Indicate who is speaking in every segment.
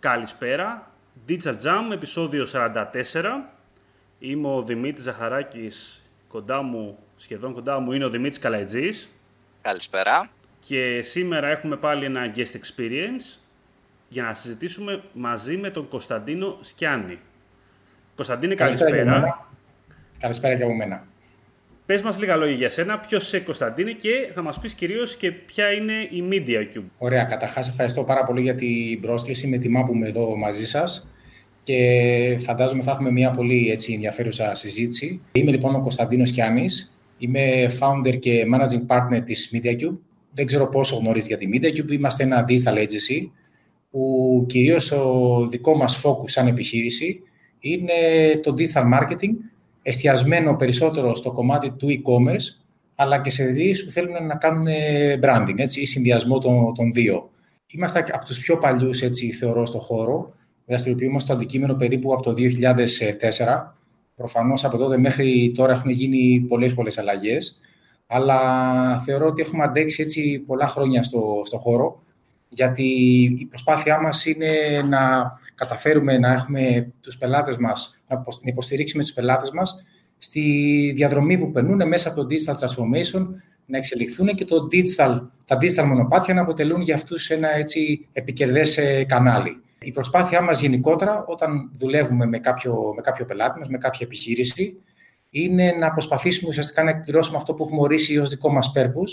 Speaker 1: Καλησπέρα. Digital Jam, επεισόδιο 44. Είμαι ο Δημήτρης Ζαχαράκης. Κοντά μου, σχεδόν κοντά μου, είναι ο Δημήτρης Καλαϊτζής.
Speaker 2: Καλησπέρα.
Speaker 1: Και σήμερα έχουμε πάλι ένα guest experience για να συζητήσουμε μαζί με τον Κωνσταντίνο Σκιάνη. Κωνσταντίνε, καλησπέρα. Καλησπέρα,
Speaker 3: καλησπέρα και από μένα.
Speaker 1: Πες μας λίγα λόγια για σένα, ποιος είσαι Κωνσταντίνε και θα μας πεις κυρίως και ποια είναι η Media Cube.
Speaker 3: Ωραία, καταρχάς ευχαριστώ πάρα πολύ για την πρόσκληση, με τιμά που είμαι εδώ μαζί σας και φαντάζομαι θα έχουμε μια πολύ έτσι, ενδιαφέρουσα συζήτηση. Είμαι λοιπόν ο Κωνσταντίνος Κιάνης, είμαι founder και managing partner της Media Cube. Δεν ξέρω πόσο γνωρίζετε για τη Media Cube, είμαστε ένα digital agency που κυρίως ο δικό μας focus σαν επιχείρηση είναι το digital marketing εστιασμένο περισσότερο στο κομμάτι του e-commerce, αλλά και σε εταιρείε που θέλουν να κάνουν branding έτσι, ή συνδυασμό των, των δύο. Είμαστε από τους πιο παλιούς, έτσι, θεωρώ, στο χώρο. Δραστηριοποιούμαστε στο αντικείμενο περίπου από το 2004. Προφανώς από τότε μέχρι τώρα έχουν γίνει πολλές πολλές αλλαγές. Αλλά θεωρώ ότι έχουμε αντέξει έτσι πολλά χρόνια στο, στο χώρο γιατί η προσπάθειά μας είναι να καταφέρουμε να έχουμε τους πελάτες μας, να υποστηρίξουμε τους πελάτες μας στη διαδρομή που περνούν μέσα από το digital transformation, να εξελιχθούν και το digital, τα digital μονοπάτια να αποτελούν για αυτούς ένα έτσι επικερδές ε, κανάλι. Η προσπάθειά μας γενικότερα, όταν δουλεύουμε με κάποιο, με κάποιο πελάτη μας, με κάποια επιχείρηση, είναι να προσπαθήσουμε ουσιαστικά να εκπληρώσουμε αυτό που έχουμε ορίσει ως δικό μας purpose,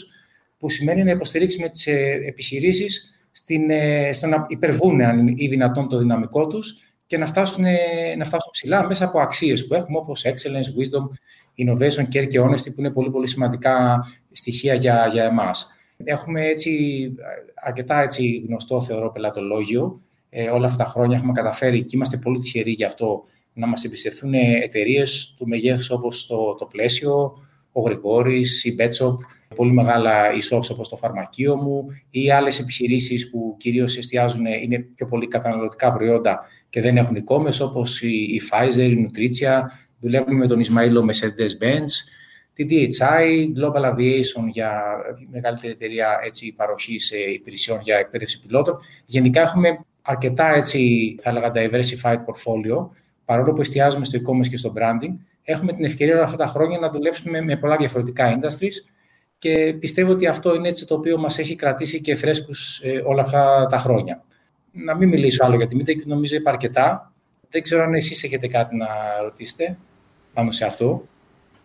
Speaker 3: που σημαίνει να υποστηρίξουμε τις ε, επιχειρήσεις στην, ε, στο να υπερβούν αν ή δυνατόν το δυναμικό τους και να φτάσουν, να φτάσουν ψηλά μέσα από αξίες που έχουμε όπως excellence, wisdom, innovation, care και honesty που είναι πολύ πολύ σημαντικά στοιχεία για, για εμάς. Έχουμε έτσι, αρκετά έτσι γνωστό θεωρώ πελατολόγιο. Ε, όλα αυτά τα χρόνια έχουμε καταφέρει και είμαστε πολύ τυχεροί γι' αυτό να μας εμπιστευτούν εταιρείες του μεγέθους όπως το, το Πλαίσιο, ο Γρηγόρης, η Betshop, πολύ μεγάλα e-shops όπως το φαρμακείο μου ή άλλες επιχειρήσεις που κυρίως εστιάζουν, είναι πιο πολύ καταναλωτικά προϊόντα και δεν έχουν e-commerce όπως η Pfizer, η Nutritia, δουλεύουμε με τον Ισμαήλο Mercedes-Benz, τη DHI, Global Aviation για μεγαλύτερη εταιρεία έτσι, παροχής υπηρεσιών για εκπαίδευση πιλότων. Γενικά έχουμε αρκετά έτσι, θα έλεγα, diversified portfolio, παρόλο που εστιάζουμε στο e-commerce και στο branding, έχουμε την ευκαιρία όλα αυτά τα χρόνια να δουλέψουμε με πολλά διαφορετικά industries και πιστεύω ότι αυτό είναι έτσι το οποίο μας έχει κρατήσει και φρέσκους ε, όλα αυτά τα χρόνια. Να μην μιλήσω άλλο για τη Μίτα, νομίζω είπα αρκετά. Δεν ξέρω αν εσείς έχετε κάτι να ρωτήσετε πάνω σε αυτό.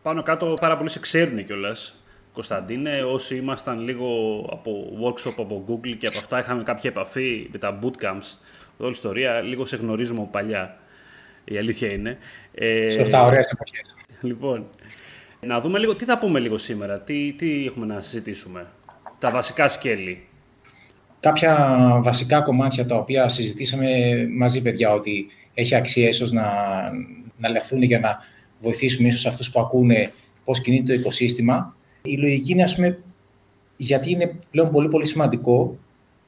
Speaker 1: Πάνω κάτω πάρα πολλοί σε ξέρουν κιόλας. Κωνσταντίνε, όσοι ήμασταν λίγο από workshop από Google και από αυτά είχαμε κάποια επαφή με τα bootcamps, όλη ιστορία, λίγο σε γνωρίζουμε από παλιά. Η αλήθεια είναι.
Speaker 3: Ε, Σωστά, ωραίες εποχές.
Speaker 1: Λοιπόν, να δούμε λίγο, τι θα πούμε λίγο σήμερα, τι, τι έχουμε να συζητήσουμε. Τα βασικά σκέλη.
Speaker 3: Κάποια βασικά κομμάτια τα οποία συζητήσαμε μαζί, παιδιά, ότι έχει αξία ίσως να, να λεχθούν για να βοηθήσουμε ίσως αυτούς που ακούνε πώς κινείται το οικοσύστημα. Η λογική είναι, ας πούμε, γιατί είναι πλέον πολύ πολύ σημαντικό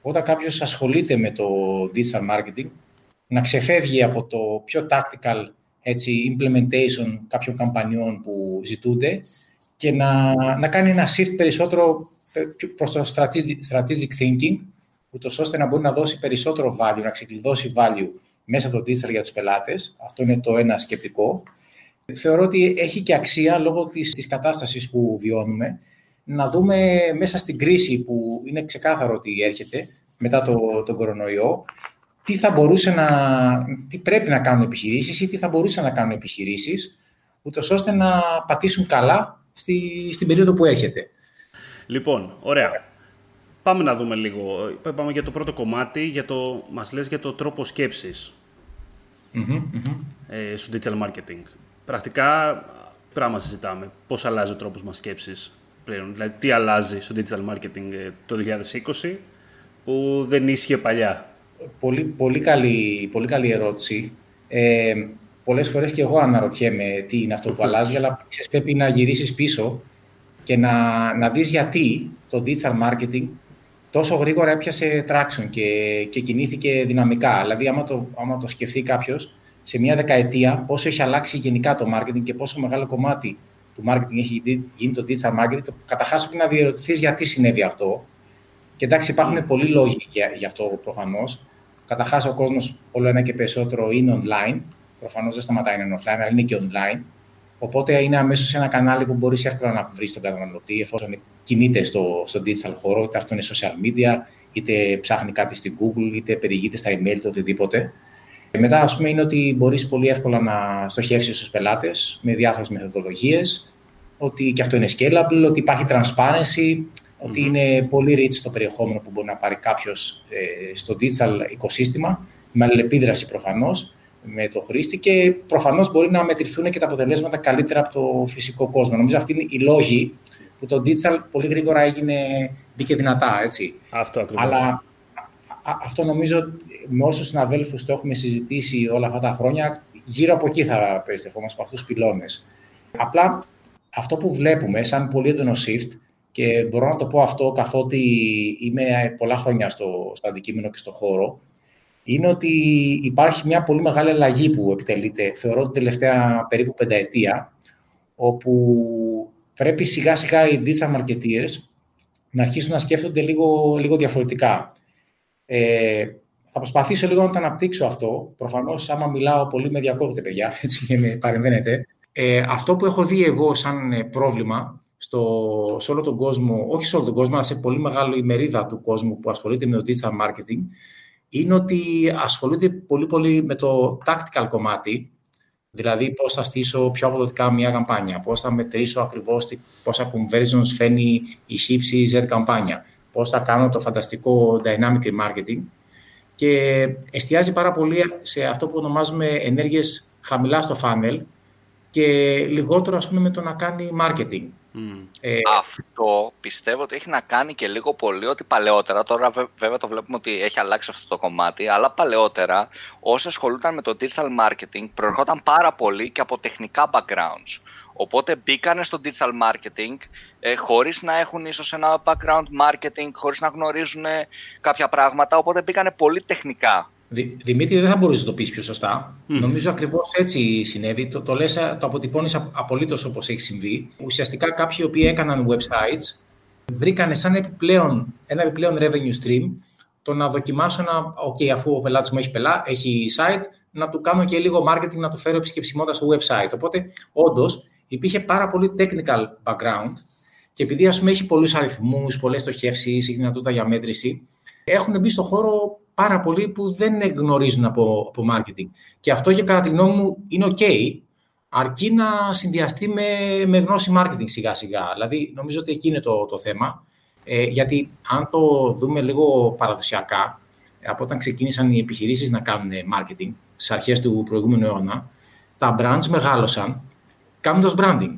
Speaker 3: όταν κάποιος ασχολείται με το digital marketing να ξεφεύγει από το πιο tactical έτσι, implementation κάποιων καμπανιών που ζητούνται και να, να κάνει ένα shift περισσότερο προς το strategic, strategic thinking, ούτως ώστε να μπορεί να δώσει περισσότερο value, να ξεκλειδώσει value μέσα από το digital για τους πελάτες. Αυτό είναι το ένα σκεπτικό. Θεωρώ ότι έχει και αξία λόγω της, της κατάστασης που βιώνουμε να δούμε μέσα στην κρίση που είναι ξεκάθαρο ότι έρχεται μετά το, τον κορονοϊό, τι θα μπορούσε να, τι πρέπει να κάνουν επιχειρήσεις ή τι θα μπορούσαν να κάνουν επιχειρήσεις, ούτως ώστε να πατήσουν καλά στη, στην περίοδο που έρχεται.
Speaker 1: Λοιπόν, ωραία. Πάμε να δούμε λίγο. Πάμε για το πρώτο κομμάτι, για το, μας λες για το τρόπο Ε, στο digital marketing. Πρακτικά, πράγμα συζητάμε. Πώς αλλάζει ο τρόπος μας σκέψης πλέον; Δηλαδή, τι αλλάζει στο digital marketing ε, το 2020 που δεν ίσχυε παλιά;
Speaker 3: Πολύ, πολύ, καλή, πολύ καλή ερώτηση. Ε, πολλές φορές και εγώ αναρωτιέμαι τι είναι αυτό που αλλάζει, αλλά ξέρεις, πρέπει να γυρίσεις πίσω και να, να δεις γιατί το digital marketing τόσο γρήγορα έπιασε traction και, και κινήθηκε δυναμικά. Δηλαδή, άμα το, άμα το σκεφτεί κάποιος, σε μια δεκαετία πόσο έχει αλλάξει γενικά το marketing και πόσο μεγάλο κομμάτι του marketing έχει γίνει το digital marketing, καταρχάς πρέπει να διερωτηθείς γιατί συνέβη αυτό. Και εντάξει, υπάρχουν πολλοί λόγοι για, για αυτό προφανώς. Καταρχάς, ο κόσμος όλο ένα και περισσότερο είναι online. Προφανώς δεν σταματάει να είναι offline, αλλά είναι και online. Οπότε είναι αμέσως ένα κανάλι που μπορείς εύκολα να βρεις τον καταναλωτή, εφόσον κινείται στο, στο digital χώρο, είτε αυτό είναι social media, είτε ψάχνει κάτι στην Google, είτε περιηγείται στα email, είτε οτιδήποτε. Και μετά, ας πούμε, είναι ότι μπορείς πολύ εύκολα να στοχεύσεις στους πελάτες με διάφορες μεθοδολογίες, ότι και αυτό είναι scalable, ότι υπάρχει transparency, ότι είναι πολύ rich το περιεχόμενο που μπορεί να πάρει κάποιος ε, στο digital οικοσύστημα, με αλληλεπίδραση προφανώς με το χρήστη και προφανώς μπορεί να μετρηθούν και τα αποτελέσματα καλύτερα από το φυσικό κόσμο. Νομίζω αυτοί είναι οι λόγοι που το digital πολύ γρήγορα έγινε, μπήκε δυνατά, έτσι.
Speaker 1: Αυτό ακριβώς.
Speaker 3: Αλλά αυτό νομίζω με όσους συναδέλφους το έχουμε συζητήσει όλα αυτά τα χρόνια, γύρω από εκεί θα περιστρεφόμαστε, από αυτούς τους πυλώνες. Απλά αυτό που βλέπουμε σαν πολύ έντονο shift και μπορώ να το πω αυτό καθότι είμαι πολλά χρόνια στο, στο αντικείμενο και στο χώρο, είναι ότι υπάρχει μια πολύ μεγάλη αλλαγή που επιτελείται, θεωρώ, την τελευταία περίπου πενταετία, όπου πρέπει σιγά σιγά οι digital marketeers να αρχίσουν να σκέφτονται λίγο, λίγο διαφορετικά. Ε, θα προσπαθήσω λίγο να το αναπτύξω αυτό. Προφανώς, άμα μιλάω πολύ με διακόπτετε, παιδιά, έτσι και με παρεμβαίνετε. Ε, αυτό που έχω δει εγώ σαν ε, πρόβλημα στο, σε όλο τον κόσμο, όχι σε όλο τον κόσμο, αλλά σε πολύ μεγάλη ημερίδα του κόσμου που ασχολείται με το digital marketing, είναι ότι ασχολούνται πολύ πολύ με το tactical κομμάτι, δηλαδή πώς θα στήσω πιο αποδοτικά μια καμπάνια, πώς θα μετρήσω ακριβώς πόσα conversions φαίνει η χύψη Z καμπάνια, πώς θα κάνω το φανταστικό dynamic marketing και εστιάζει πάρα πολύ σε αυτό που ονομάζουμε ενέργειες χαμηλά στο funnel και λιγότερο ας πούμε με το να κάνει marketing.
Speaker 2: Ε, αυτό πιστεύω ότι έχει να κάνει και λίγο πολύ ότι παλαιότερα, τώρα βέβαια το βλέπουμε ότι έχει αλλάξει αυτό το κομμάτι, αλλά παλαιότερα όσοι ασχολούνταν με το digital marketing προερχόταν πάρα πολύ και από τεχνικά backgrounds. Οπότε μπήκανε στο digital marketing ε, χωρίς να έχουν ίσως ένα background marketing, χωρίς να γνωρίζουν κάποια πράγματα, οπότε μπήκανε πολύ τεχνικά.
Speaker 3: Δημήτρη, δεν θα μπορούσε να το πεις πιο σωστά. Νομίζω ακριβώς έτσι συνέβη. Το, το, λες, το αποτυπώνεις απολύτως όπως έχει συμβεί. Ουσιαστικά κάποιοι οι οποίοι έκαναν websites βρήκανε σαν επιπλέον, ένα επιπλέον revenue stream το να δοκιμάσω να, OK, αφού ο πελάτης μου έχει, πελά, έχει site, να του κάνω και λίγο marketing, να του φέρω επισκεψιμότητα στο website. Οπότε, όντως, υπήρχε πάρα πολύ technical background και επειδή ας πούμε, έχει πολλούς αριθμούς, πολλές στοχεύσεις, έχει δυνατότητα για μέτρηση, έχουν μπει στον χώρο πάρα πολλοί που δεν γνωρίζουν από, από marketing. Και αυτό για κατά τη γνώμη μου είναι ok, αρκεί να συνδυαστεί με, με γνώση marketing σιγά σιγά. Δηλαδή νομίζω ότι εκεί είναι το, το θέμα. Ε, γιατί αν το δούμε λίγο παραδοσιακά, από όταν ξεκίνησαν οι επιχειρήσεις να κάνουν marketing στις αρχές του προηγούμενου αιώνα, τα brands μεγάλωσαν κάνοντας branding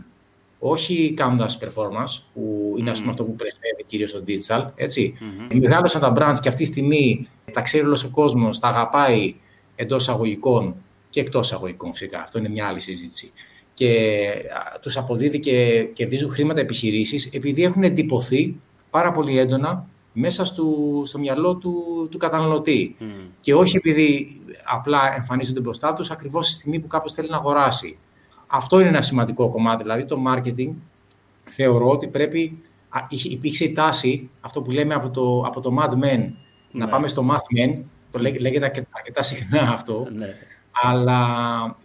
Speaker 3: όχι κάνοντα performance, που είναι ας πούμε, αυτό που πρεσβεύει κυρίως στο digital. Έτσι. Mm-hmm. Μεγάλωσαν τα brands και αυτή τη στιγμή τα ξέρει όλος ο κόσμος, τα αγαπάει εντός αγωγικών και εκτός αγωγικών φυσικά. Αυτό είναι μια άλλη συζήτηση. Και τους αποδίδει και κερδίζουν χρήματα επιχειρήσεις επειδή έχουν εντυπωθεί πάρα πολύ έντονα μέσα στο, στο μυαλό του, του καταναλωτή. Και όχι επειδή απλά εμφανίζονται μπροστά τους ακριβώς στη στιγμή που κάπω θέλει να αγοράσει. Αυτό είναι ένα σημαντικό κομμάτι. Δηλαδή το marketing θεωρώ ότι πρέπει, υπήρξε η τάση, αυτό που λέμε από το, από το Mad Men, να ναι. πάμε στο Math Men, το λέγεται αρκετά συχνά αυτό, ναι. αλλά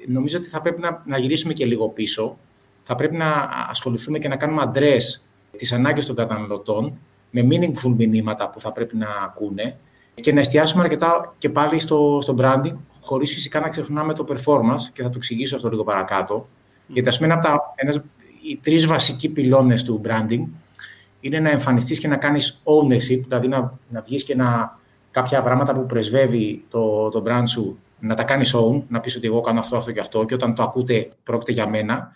Speaker 3: νομίζω ότι θα πρέπει να, να γυρίσουμε και λίγο πίσω. Θα πρέπει να ασχοληθούμε και να κάνουμε address τις ανάγκες των καταναλωτών με meaningful μηνύματα που θα πρέπει να ακούνε και να εστιάσουμε αρκετά και πάλι στο, στο branding, χωρίς φυσικά να ξεχνάμε το performance και θα το εξηγήσω αυτό λίγο παρακάτω. Γιατί ας πούμε, από τα, ένας, οι τρεις βασικοί πυλώνες του branding είναι να εμφανιστείς και να κάνεις ownership, δηλαδή να, να βγεις και να κάποια πράγματα που πρεσβεύει το, το brand σου να τα κάνεις own, να πεις ότι εγώ κάνω αυτό, αυτό και αυτό, και όταν το ακούτε πρόκειται για μένα.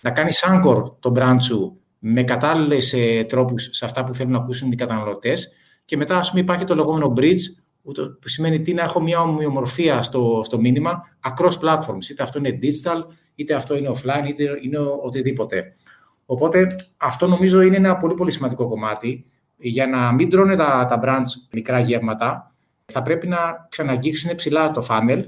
Speaker 3: Να κάνεις anchor το brand σου με κατάλληλες τρόπους σε αυτά που θέλουν να ακούσουν οι καταναλωτές. Και μετά, ας πούμε, υπάρχει το λεγόμενο bridge, που σημαίνει τι να έχω μια ομοιομορφία στο, στο μήνυμα across platforms. Είτε αυτό είναι digital, είτε αυτό είναι offline, είτε είναι οτιδήποτε. Οπότε αυτό νομίζω είναι ένα πολύ πολύ σημαντικό κομμάτι. Για να μην τρώνε τα, τα brands μικρά γεύματα, θα πρέπει να ξαναγγίξουν ψηλά το funnel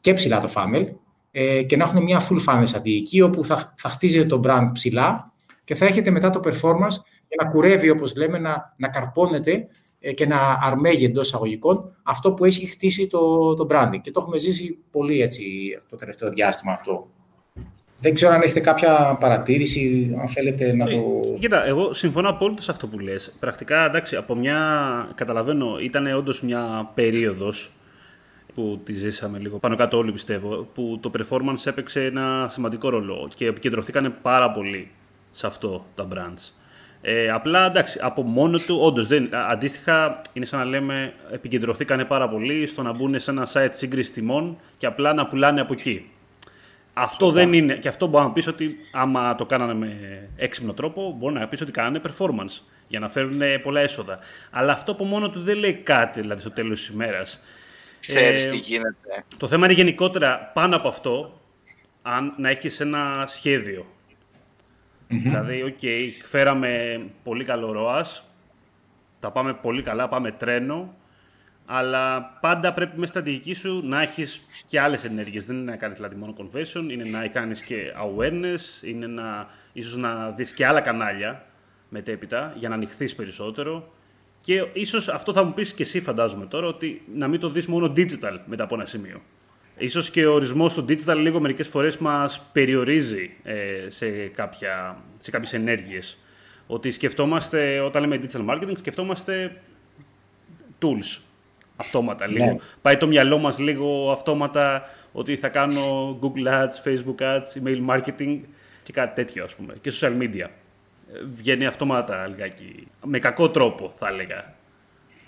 Speaker 3: και ψηλά το funnel ε, και να έχουν μια full funnel στρατηγική όπου θα, θα χτίζετε το brand ψηλά και θα έχετε μετά το performance για να κουρεύει, όπως λέμε, να, να καρπώνετε ε, και να αρμέγει εντός εισαγωγικών αυτό που έχει χτίσει το, το branding. Και το έχουμε ζήσει πολύ έτσι το τελευταίο διάστημα αυτό. Δεν ξέρω αν έχετε κάποια παρατήρηση, αν θέλετε να το...
Speaker 1: Ε, κοίτα, εγώ συμφωνώ απόλυτα σε αυτό που λες. Πρακτικά, εντάξει, από μια, καταλαβαίνω, ήταν όντως μια περίοδος που τη ζήσαμε λίγο πάνω κάτω όλοι πιστεύω, που το performance έπαιξε ένα σημαντικό ρόλο και επικεντρωθήκαν πάρα πολύ σε αυτό τα brands. Ε, απλά εντάξει, από μόνο του, όντως Αντίστοιχα, είναι σαν να λέμε, επικεντρωθήκανε πάρα πολύ στο να μπουν σε ένα site σύγκρισης τιμών και απλά να πουλάνε από εκεί. Αυτό δεν είναι. Και αυτό μπορεί να πεις ότι άμα το κάνανε με έξυπνο τρόπο, μπορεί να πεις ότι κάνανε performance για να φέρουν πολλά έσοδα. Αλλά αυτό από μόνο του δεν λέει κάτι, δηλαδή στο τέλος της ημέρας.
Speaker 2: Ξέρεις ε, τι γίνεται.
Speaker 1: Το θέμα είναι γενικότερα πάνω από αυτό, αν να έχεις ένα σχέδιο. Δηλαδή, OK, okay, φέραμε πολύ καλό ROAS, τα πάμε πολύ καλά, πάμε τρένο, αλλά πάντα πρέπει με στρατηγική σου να έχεις και άλλες ενέργειες. Δεν είναι να κάνεις δηλαδή μόνο conversion, είναι να κάνεις και awareness, είναι να ίσως να δεις και άλλα κανάλια μετέπειτα για να ανοιχθείς περισσότερο. Και ίσως αυτό θα μου πεις και εσύ, φαντάζομαι τώρα, ότι να μην το δεις μόνο digital μετά από ένα σημείο. Ίσως και ο ορισμός του digital λίγο μερικές φορές μας περιορίζει ε, σε, κάποια, σε κάποιες ενέργειες. Ότι σκεφτόμαστε, όταν λέμε digital marketing, σκεφτόμαστε tools αυτόματα λίγο. Ναι. Πάει το μυαλό μας λίγο αυτόματα ότι θα κάνω Google Ads, Facebook Ads, email marketing και κάτι τέτοιο ας πούμε. Και social media. Ε, βγαίνει αυτόματα λιγάκι. Με κακό τρόπο θα έλεγα.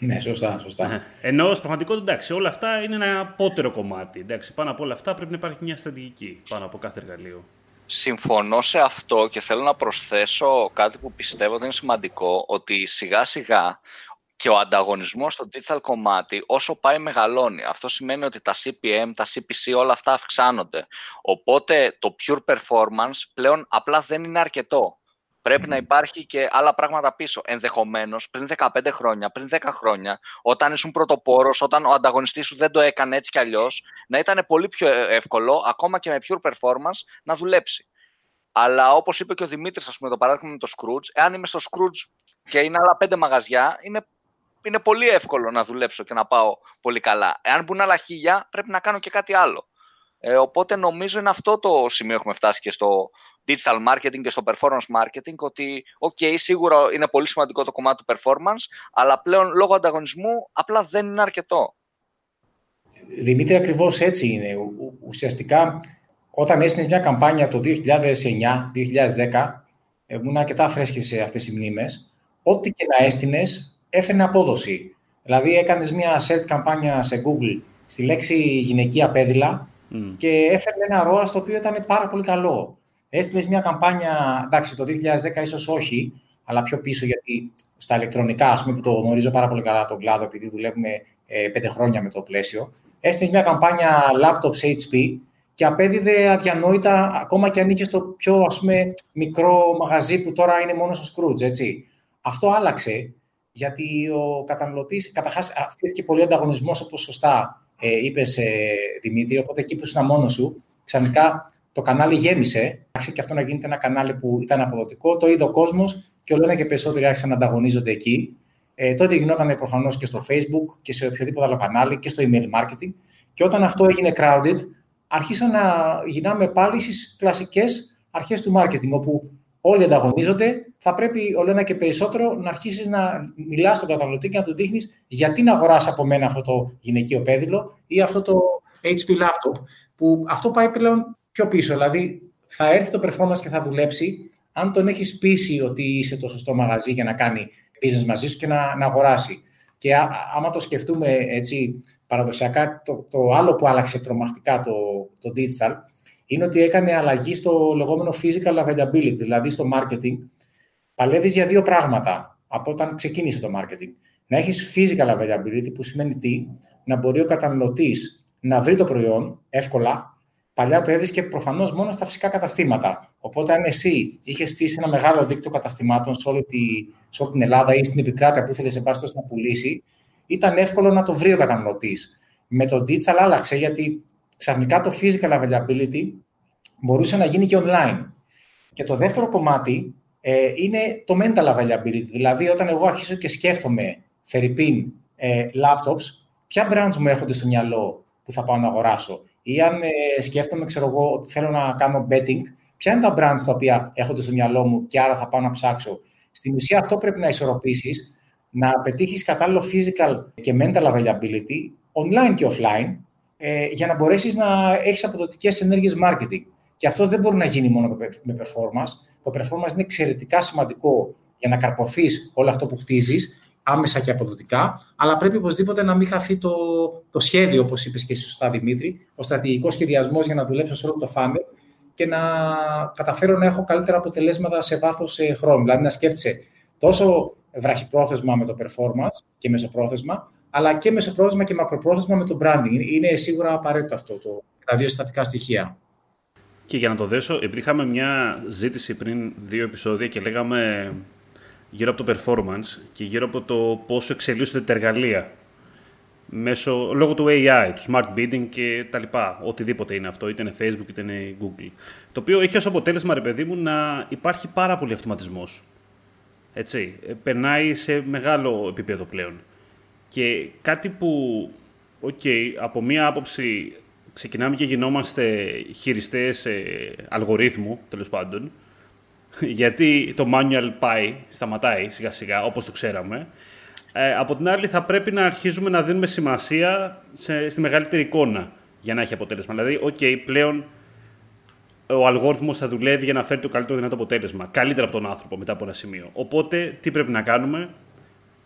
Speaker 3: Ναι, σωστά, σωστά.
Speaker 1: Ενώ στην πραγματικότητα εντάξει, όλα αυτά είναι ένα απότερο κομμάτι. Εντάξει, πάνω από όλα αυτά πρέπει να υπάρχει μια στρατηγική πάνω από κάθε εργαλείο.
Speaker 2: Συμφωνώ σε αυτό και θέλω να προσθέσω κάτι που πιστεύω ότι είναι σημαντικό, ότι σιγά σιγά και ο ανταγωνισμός στο digital κομμάτι όσο πάει μεγαλώνει. Αυτό σημαίνει ότι τα CPM, τα CPC, όλα αυτά αυξάνονται. Οπότε το pure performance πλέον απλά δεν είναι αρκετό. Πρέπει να υπάρχει και άλλα πράγματα πίσω. Ενδεχομένως πριν 15 χρόνια, πριν 10 χρόνια, όταν ήσουν πρωτοπόρος, όταν ο ανταγωνιστής σου δεν το έκανε έτσι κι αλλιώς, να ήταν πολύ πιο ε, εύκολο, ακόμα και με pure performance, να δουλέψει. Αλλά όπως είπε και ο Δημήτρης, ας πούμε, το παράδειγμα με το Scrooge, εάν είμαι στο Scrooge και είναι άλλα πέντε μαγαζιά, είναι, είναι πολύ εύκολο να δουλέψω και να πάω πολύ καλά. Εάν μπουν άλλα χίλια, πρέπει να κάνω και κάτι άλλο. Ε, οπότε νομίζω είναι αυτό το σημείο έχουμε φτάσει και στο digital marketing και στο performance marketing ότι ok, σίγουρα είναι πολύ σημαντικό το κομμάτι του performance αλλά πλέον λόγω ανταγωνισμού απλά δεν είναι αρκετό.
Speaker 3: Δημήτρη, ακριβώς έτσι είναι. Ουσιαστικά όταν έστεινες μια καμπάνια το 2009-2010 ήμουν αρκετά φρέσκες σε αυτές οι μνήμες ό,τι και να έστεινε έφερνε απόδοση. Δηλαδή έκανες μια search καμπάνια σε Google στη λέξη γυναικεία πέδιλα Mm. Και έφερνε ένα ρόα το οποίο ήταν πάρα πολύ καλό. Έστειλες μια καμπάνια, εντάξει, το 2010 ίσως όχι, αλλά πιο πίσω γιατί στα ηλεκτρονικά, ας πούμε, που το γνωρίζω πάρα πολύ καλά τον κλάδο, επειδή δουλεύουμε ε, πέντε χρόνια με το πλαίσιο. Έστειλες μια καμπάνια laptops HP και απέδιδε αδιανόητα, ακόμα και αν είχε στο πιο ας πούμε, μικρό μαγαζί που τώρα είναι μόνο στο Scrooge, έτσι. Αυτό άλλαξε, γιατί ο καταναλωτής, καταρχάς, αυξήθηκε πολύ ανταγωνισμός, όπως σωστά ε, είπες ε, Δημήτρη, οπότε εκεί που ήσουν μόνος σου, ξαφνικά το κανάλι γέμισε. Άρχισε και αυτό να γίνεται ένα κανάλι που ήταν αποδοτικό. Το είδε ο κόσμος και όλο ένα και περισσότεροι άρχισαν να ανταγωνίζονται εκεί. Ε, τότε γινόταν προφανώς και στο Facebook και σε οποιοδήποτε άλλο κανάλι και στο email marketing. Και όταν αυτό έγινε crowded, άρχισαν να γυρνάμε πάλι στις κλασικές αρχές του marketing, όπου όλοι ανταγωνίζονται, θα πρέπει όλο ένα και περισσότερο να αρχίσεις να μιλάς στον καταναλωτή και να του δείχνεις γιατί να αγοράσει από μένα αυτό το γυναικείο πέδιλο ή αυτό το HP laptop. Που αυτό πάει πλέον πιο πίσω. Δηλαδή, θα έρθει το performance και θα δουλέψει αν τον έχεις πείσει ότι είσαι το σωστό μαγαζί για να κάνει business μαζί σου και να, να αγοράσει. Και α, άμα το σκεφτούμε έτσι παραδοσιακά, το, το άλλο που άλλαξε τρομακτικά το, το digital είναι ότι έκανε αλλαγή στο λεγόμενο physical availability, δηλαδή στο marketing. Παλεύεις για δύο πράγματα από όταν ξεκίνησε το marketing. Να έχεις physical availability, που σημαίνει τι, να μπορεί ο καταναλωτής να βρει το προϊόν εύκολα. Παλιά το έβρισκε προφανώς μόνο στα φυσικά καταστήματα. Οπότε, αν εσύ είχες στήσει ένα μεγάλο δίκτυο καταστημάτων σε όλη, τη, σε όλη την Ελλάδα ή στην επικράτεια που ήθελες σε πάση να πουλήσει, ήταν εύκολο να το βρει ο καταναλωτής. Με το digital άλλαξε γιατί ξαφνικά το physical availability μπορούσε να γίνει και online. Και το δεύτερο κομμάτι ε, είναι το mental availability. Δηλαδή, όταν εγώ αρχίσω και σκέφτομαι Φερρυπίν, ε, laptops, ποια brands μου έρχονται στο μυαλό που θα πάω να αγοράσω; Ή αν ε, σκέφτομαι, ξέρω εγώ, ότι θέλω να κάνω betting, ποια είναι τα brands τα οποία έρχονται στο μυαλό μου και άρα θα πάω να ψάξω; Στην ουσία αυτό πρέπει να ισορροπήσεις, να πετύχεις κατάλληλο physical και mental availability, online και offline, ε, για να μπορέσεις να έχεις αποδοτικές ενέργειες marketing. Και αυτό δεν μπορεί να γίνει μόνο με performance. Το performance είναι εξαιρετικά σημαντικό για να καρποθείς όλο αυτό που χτίζεις, άμεσα και αποδοτικά, αλλά πρέπει οπωσδήποτε να μην χαθεί το, το σχέδιο, όπως είπες και εσύ σωστά, Δημήτρη, ο στρατηγικός σχεδιασμός για να δουλέψω σε όλο το funnel και να καταφέρω να έχω καλύτερα αποτελέσματα σε βάθος ε, χρόνου. Δηλαδή να σκέφτεσαι τόσο βραχυπρόθεσμα με το performance και μεσοπρόθεσμα, αλλά και μεσοπρόθεσμα και μακροπρόθεσμα με το branding. Είναι σίγουρα απαραίτητο αυτό το, τα δύο συστατικά στοιχεία.
Speaker 1: Και για να το δέσω, επειδή είχαμε μια ζήτηση πριν δύο επεισόδια και λέγαμε γύρω από το performance και γύρω από το πόσο εξελίσσονται τα εργαλεία μέσω, λόγω του AI, του smart bidding και τα λοιπά, οτιδήποτε είναι αυτό, είτε είναι Facebook είτε είναι Google. Το οποίο έχει ως αποτέλεσμα, ρε παιδί μου, να υπάρχει πάρα πολύ αυτοματισμός. Έτσι, ε, περνάει σε μεγάλο επίπεδο πλέον. Και κάτι που, οκ, από μία άποψη ξεκινάμε και γινόμαστε χειριστές ε, αλγορίθμου, τέλος πάντων, γιατί το manual πάει, σταματάει σιγά σιγά, όπως το ξέραμε. Ε, από την άλλη θα πρέπει να αρχίζουμε να δίνουμε σημασία σε, στη μεγαλύτερη εικόνα για να έχει αποτέλεσμα. Δηλαδή, OK, πλέον ο αλγόριθμος θα δουλεύει για να φέρει το καλύτερο δυνατό αποτέλεσμα. Καλύτερα από τον άνθρωπο μετά από ένα σημείο. Οπότε, τι πρέπει να κάνουμε,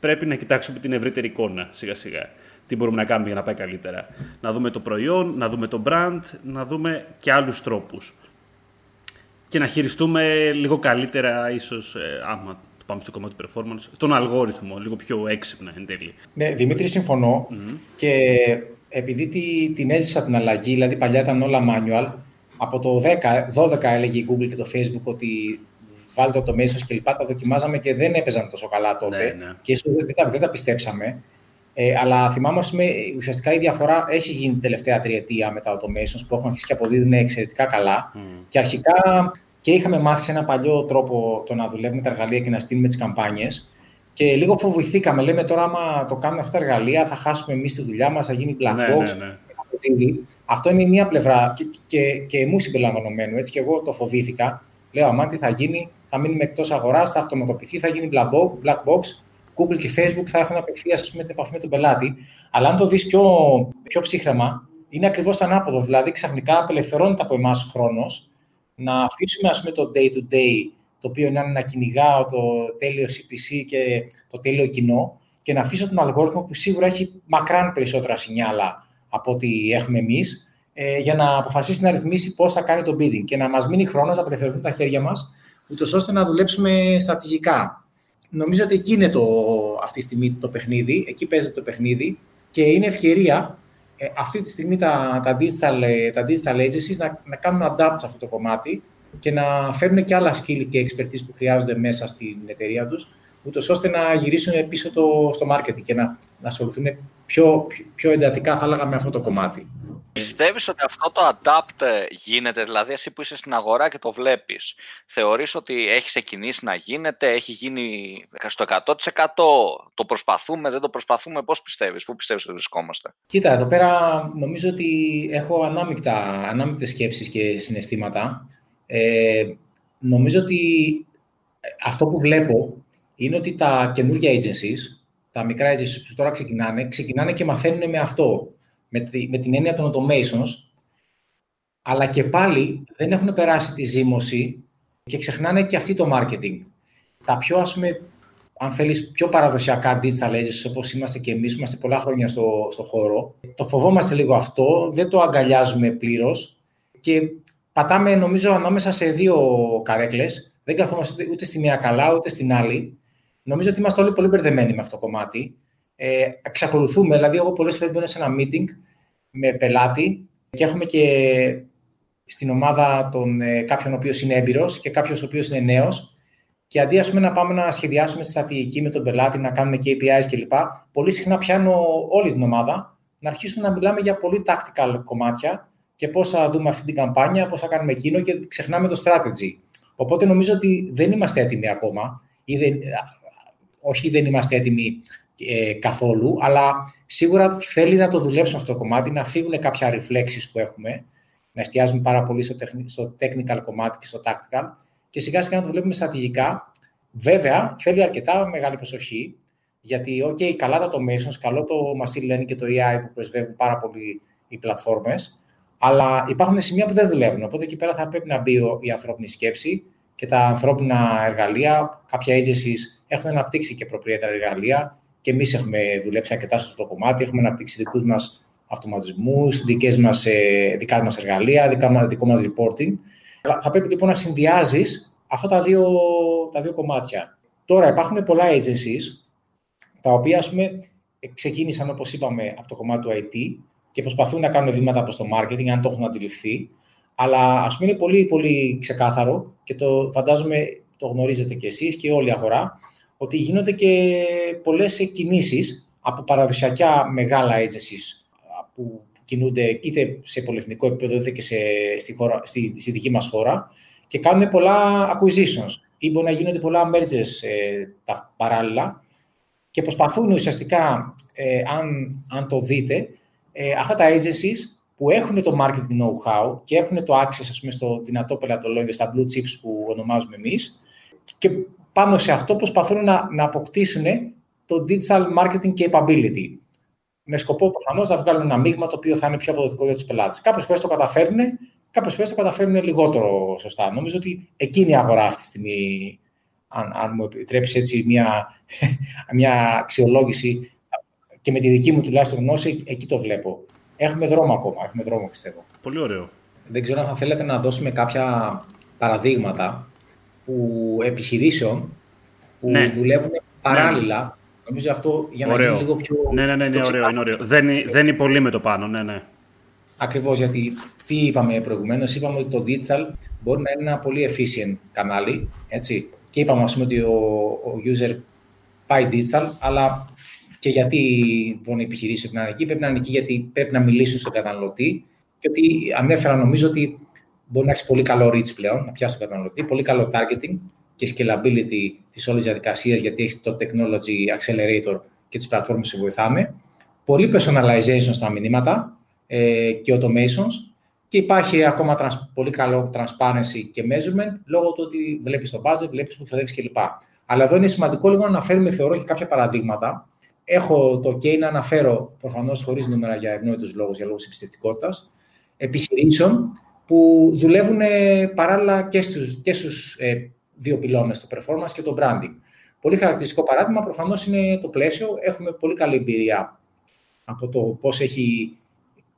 Speaker 1: πρέπει να κοιτάξουμε την ευρύτερη εικόνα σιγά σιγά. Τι μπορούμε να κάνουμε για να πάει καλύτερα. Να δούμε το προϊόν, να δούμε το brand, να δούμε και άλλους τρόπους και να χειριστούμε λίγο καλύτερα, ίσως, ε, άμα το πάμε στο κομμάτι του performance, τον αλγόριθμο, λίγο πιο έξυπνα εν τέλει.
Speaker 3: Ναι, Δημήτρη, Και επειδή τη, την έζησα την αλλαγή, δηλαδή παλιά ήταν όλα manual, από το 10, 12 έλεγε η Google και το Facebook ότι βάλτε automations και λοιπά, τα δοκιμάζαμε και δεν έπαιζαν τόσο καλά τότε. Ναι, ναι. Και ίσως δεν τα, δεν τα πιστέψαμε. Ε, αλλά θυμάμαι, πούμε, ουσιαστικά η διαφορά έχει γίνει την τελευταία τριετία με τα automations που έχουν αρχίσει και αποδίδουν εξαιρετικά καλά. Mm. Και αρχικά και είχαμε μάθει σε ένα παλιό τρόπο το να δουλεύουμε τα εργαλεία και να στείλουμε τις καμπάνιες. Και λίγο φοβηθήκαμε. Λέμε τώρα, άμα το κάνουμε αυτά τα εργαλεία, θα χάσουμε εμείς τη δουλειά μας, θα γίνει black ναι, box. Ναι, ναι. Αυτό είναι η μία πλευρά και, και, και μου συμπεριλαμβανομένου. Έτσι και εγώ το φοβήθηκα. Λέω, αμά τι θα γίνει, θα μείνουμε εκτός αγοράς, θα αυτοματοποιηθεί, θα γίνει black box. Google και Facebook θα έχουν απευθείας την επαφή με τον πελάτη. Αλλά αν το δεις πιο, πιο ψύχρεμα, είναι ακριβώς το ανάποδο. Δηλαδή, ξαφνικά απελευθερώνεται από εμάς ο χρόνος να αφήσουμε ας πούμε, το day-to-day, το οποίο είναι να κυνηγάω το τέλειο CPC και το τέλειο κοινό, και να αφήσω τον αλγόριθμο που σίγουρα έχει μακράν περισσότερα σινιάλα από ό,τι έχουμε εμείς, ε, για να αποφασίσει να ρυθμίσει πώς θα κάνει το bidding και να μας μείνει χρόνος να απελευθερωθούν τα χέρια μας, ούτως ώστε να δουλέψουμε στρατηγικά. Νομίζω ότι εκεί είναι το, αυτή τη στιγμή το παιχνίδι, εκεί παίζεται το παιχνίδι και είναι ευκαιρία ε, αυτή τη στιγμή τα, τα, digital, ε, τα digital agencies να, να κάνουν adapt σε αυτό το κομμάτι και να φέρουν και άλλα skill και expertise που χρειάζονται μέσα στην εταιρεία τους, ούτως ώστε να γυρίσουν πίσω το, στο marketing και να, να ασχοληθούν πιο, πιο εντατικά, θα έλεγα, με αυτό το κομμάτι.
Speaker 2: Πιστεύεις ότι αυτό το adapt γίνεται, δηλαδή εσύ που είσαι στην αγορά και το βλέπεις, θεωρείς ότι έχει ξεκινήσει να γίνεται, έχει γίνει στο 100%, το προσπαθούμε, δεν το προσπαθούμε, πώς πιστεύεις, πού πιστεύεις ότι βρισκόμαστε;
Speaker 3: Κοίτα, εδώ πέρα νομίζω ότι έχω ανάμεικτα, ανάμεικτες σκέψεις και συναισθήματα. Ε, νομίζω ότι αυτό που βλέπω είναι ότι τα καινούργια agencies, τα μικρά agencies που τώρα ξεκινάνε, ξεκινάνε και μαθαίνουν με αυτό με, την έννοια των automations, αλλά και πάλι δεν έχουν περάσει τη ζήμωση και ξεχνάνε και αυτή το marketing. Τα πιο, ας πούμε, αν θέλεις, πιο παραδοσιακά digital agencies, όπως είμαστε και εμείς, είμαστε πολλά χρόνια στο, στο χώρο, το φοβόμαστε λίγο αυτό, δεν το αγκαλιάζουμε πλήρως και πατάμε, νομίζω, ανάμεσα σε δύο καρέκλες. Δεν καθόμαστε ούτε στη μία καλά, ούτε στην άλλη. Νομίζω ότι είμαστε όλοι πολύ μπερδεμένοι με αυτό το κομμάτι ε, εξακολουθούμε, δηλαδή εγώ πολλές φορές μπαίνω σε ένα meeting με πελάτη και έχουμε και στην ομάδα τον, ε, κάποιον ο οποίος είναι έμπειρος και κάποιος ο οποίος είναι νέος και αντί ας πούμε, να πάμε να σχεδιάσουμε τη στρατηγική με τον πελάτη, να κάνουμε KPIs κλπ. Πολύ συχνά πιάνω όλη την ομάδα να αρχίσουμε να μιλάμε για πολύ tactical κομμάτια και πώς θα δούμε αυτή την καμπάνια, πώς θα κάνουμε εκείνο και ξεχνάμε το strategy. Οπότε νομίζω ότι δεν είμαστε έτοιμοι ακόμα ή δεν, όχι δεν είμαστε έτοιμοι ε, καθόλου, αλλά σίγουρα θέλει να το δουλέψουμε αυτό το κομμάτι, να φύγουν κάποια reflexes που έχουμε, να εστιάζουμε πάρα πολύ στο, στο technical κομμάτι και στο tactical και σιγά σιγά να το βλέπουμε στρατηγικά. Βέβαια, θέλει αρκετά μεγάλη προσοχή, γιατί, OK, καλά τα automations, καλό το machine learning και το AI που πρεσβεύουν πάρα πολύ οι πλατφόρμες, αλλά υπάρχουν σημεία που δεν δουλεύουν. Οπότε εκεί πέρα θα πρέπει να μπει η ανθρώπινη σκέψη και τα ανθρώπινα εργαλεία. Κάποια agencies έχουν αναπτύξει και proprietary εργαλεία και εμείς έχουμε δουλέψει αρκετά σε αυτό το κομμάτι. Έχουμε αναπτύξει δικούς μας αυτοματισμούς, ε, δικά μας εργαλεία, δικά, δικό μας reporting. Θα πρέπει λοιπόν να συνδυάζεις αυτά τα δύο, τα δύο κομμάτια. Τώρα υπάρχουν πολλά agencies τα οποία ας πούμε, ξεκίνησαν, όπως είπαμε, από το κομμάτι του IT και προσπαθούν να κάνουν βήματα προς το marketing, αν το έχουν αντιληφθεί. Αλλά ας πούμε είναι πολύ, πολύ ξεκάθαρο και το φαντάζομαι το γνωρίζετε κι εσείς και όλη η αγορά, ότι γίνονται και πολλές κινήσεις από παραδοσιακά μεγάλα agencies που κινούνται είτε σε πολυεθνικό επίπεδο είτε και σε, στη, χώρα, στη, στη δική μας χώρα και κάνουν πολλά acquisitions ή μπορεί να γίνονται πολλά mergers ε, τα, παράλληλα και προσπαθούν ουσιαστικά, ε, αν, αν το δείτε, ε, αυτά τα agencies που έχουν το marketing know-how και έχουν το access ας πούμε, στο δυνατό πελατολόγιο, στα blue chips που ονομάζουμε εμείς και πάνω σε αυτό προσπαθούν να, να αποκτήσουν το digital marketing capability. Με σκοπό προφανώς να βγάλουν ένα μείγμα το οποίο θα είναι πιο αποδοτικό για τους πελάτες. Κάποιες φορές το καταφέρνουν, κάποιες φορές το καταφέρνουν λιγότερο σωστά. Νομίζω ότι εκείνη η αγορά αυτή τη στιγμή, αν, αν μου επιτρέψεις έτσι μια, μια αξιολόγηση και με τη δική μου τουλάχιστον γνώση, εκεί το βλέπω. Έχουμε δρόμο ακόμα, έχουμε δρόμο πιστεύω.
Speaker 1: Πολύ ωραίο.
Speaker 3: Δεν ξέρω αν θα θέλετε να δώσουμε κάποια παραδείγματα που, επιχειρήσεων που ναι. δουλεύουν παράλληλα. Ναι. Νομίζω αυτό για να γίνει λίγο πιο.
Speaker 1: Ναι, ναι, ναι, ναι ωραίο, είναι ωραίο. Δεν, δεν είναι πολύ με το πάνω, ναι, ναι.
Speaker 3: Ακριβώς γιατί τι είπαμε προηγουμένως, είπαμε ότι το digital μπορεί να είναι ένα πολύ efficient κανάλι. Έτσι. Και είπαμε ας πούμε, ότι ο, ο user πάει digital, αλλά και γιατί μπορεί να επιχειρήσει να είναι εκεί, πρέπει να είναι εκεί γιατί πρέπει να μιλήσουν στον καταναλωτή. Και ότι ανέφερα νομίζω ότι μπορεί να έχεις πολύ καλό reach πλέον, να πιάσεις τον καταναλωτή, πολύ καλό targeting και scalability της όλης διαδικασίας, γιατί έχεις το technology accelerator και τις πλατφόρμες που βοηθάμε. Πολύ personalization στα μηνύματα ε, και automations και υπάρχει ακόμα τρανς, πολύ καλό transparency και measurement λόγω του ότι βλέπεις το budget, βλέπεις που ξοδεύεις κλπ. Αλλά εδώ είναι σημαντικό λίγο να αναφέρουμε, θεωρώ, και κάποια παραδείγματα. Έχω το OK να αναφέρω, προφανώς χωρίς νούμερα για ευνόητους λόγους, για λόγους εμπιστευτικότητας, επιχειρήσεων που δουλεύουν ε, παράλληλα και στους, και στους ε, δύο πυλώνες, το performance και το branding. Πολύ χαρακτηριστικό παράδειγμα προφανώς είναι το πλαίσιο. Έχουμε πολύ καλή εμπειρία από το πώς έχει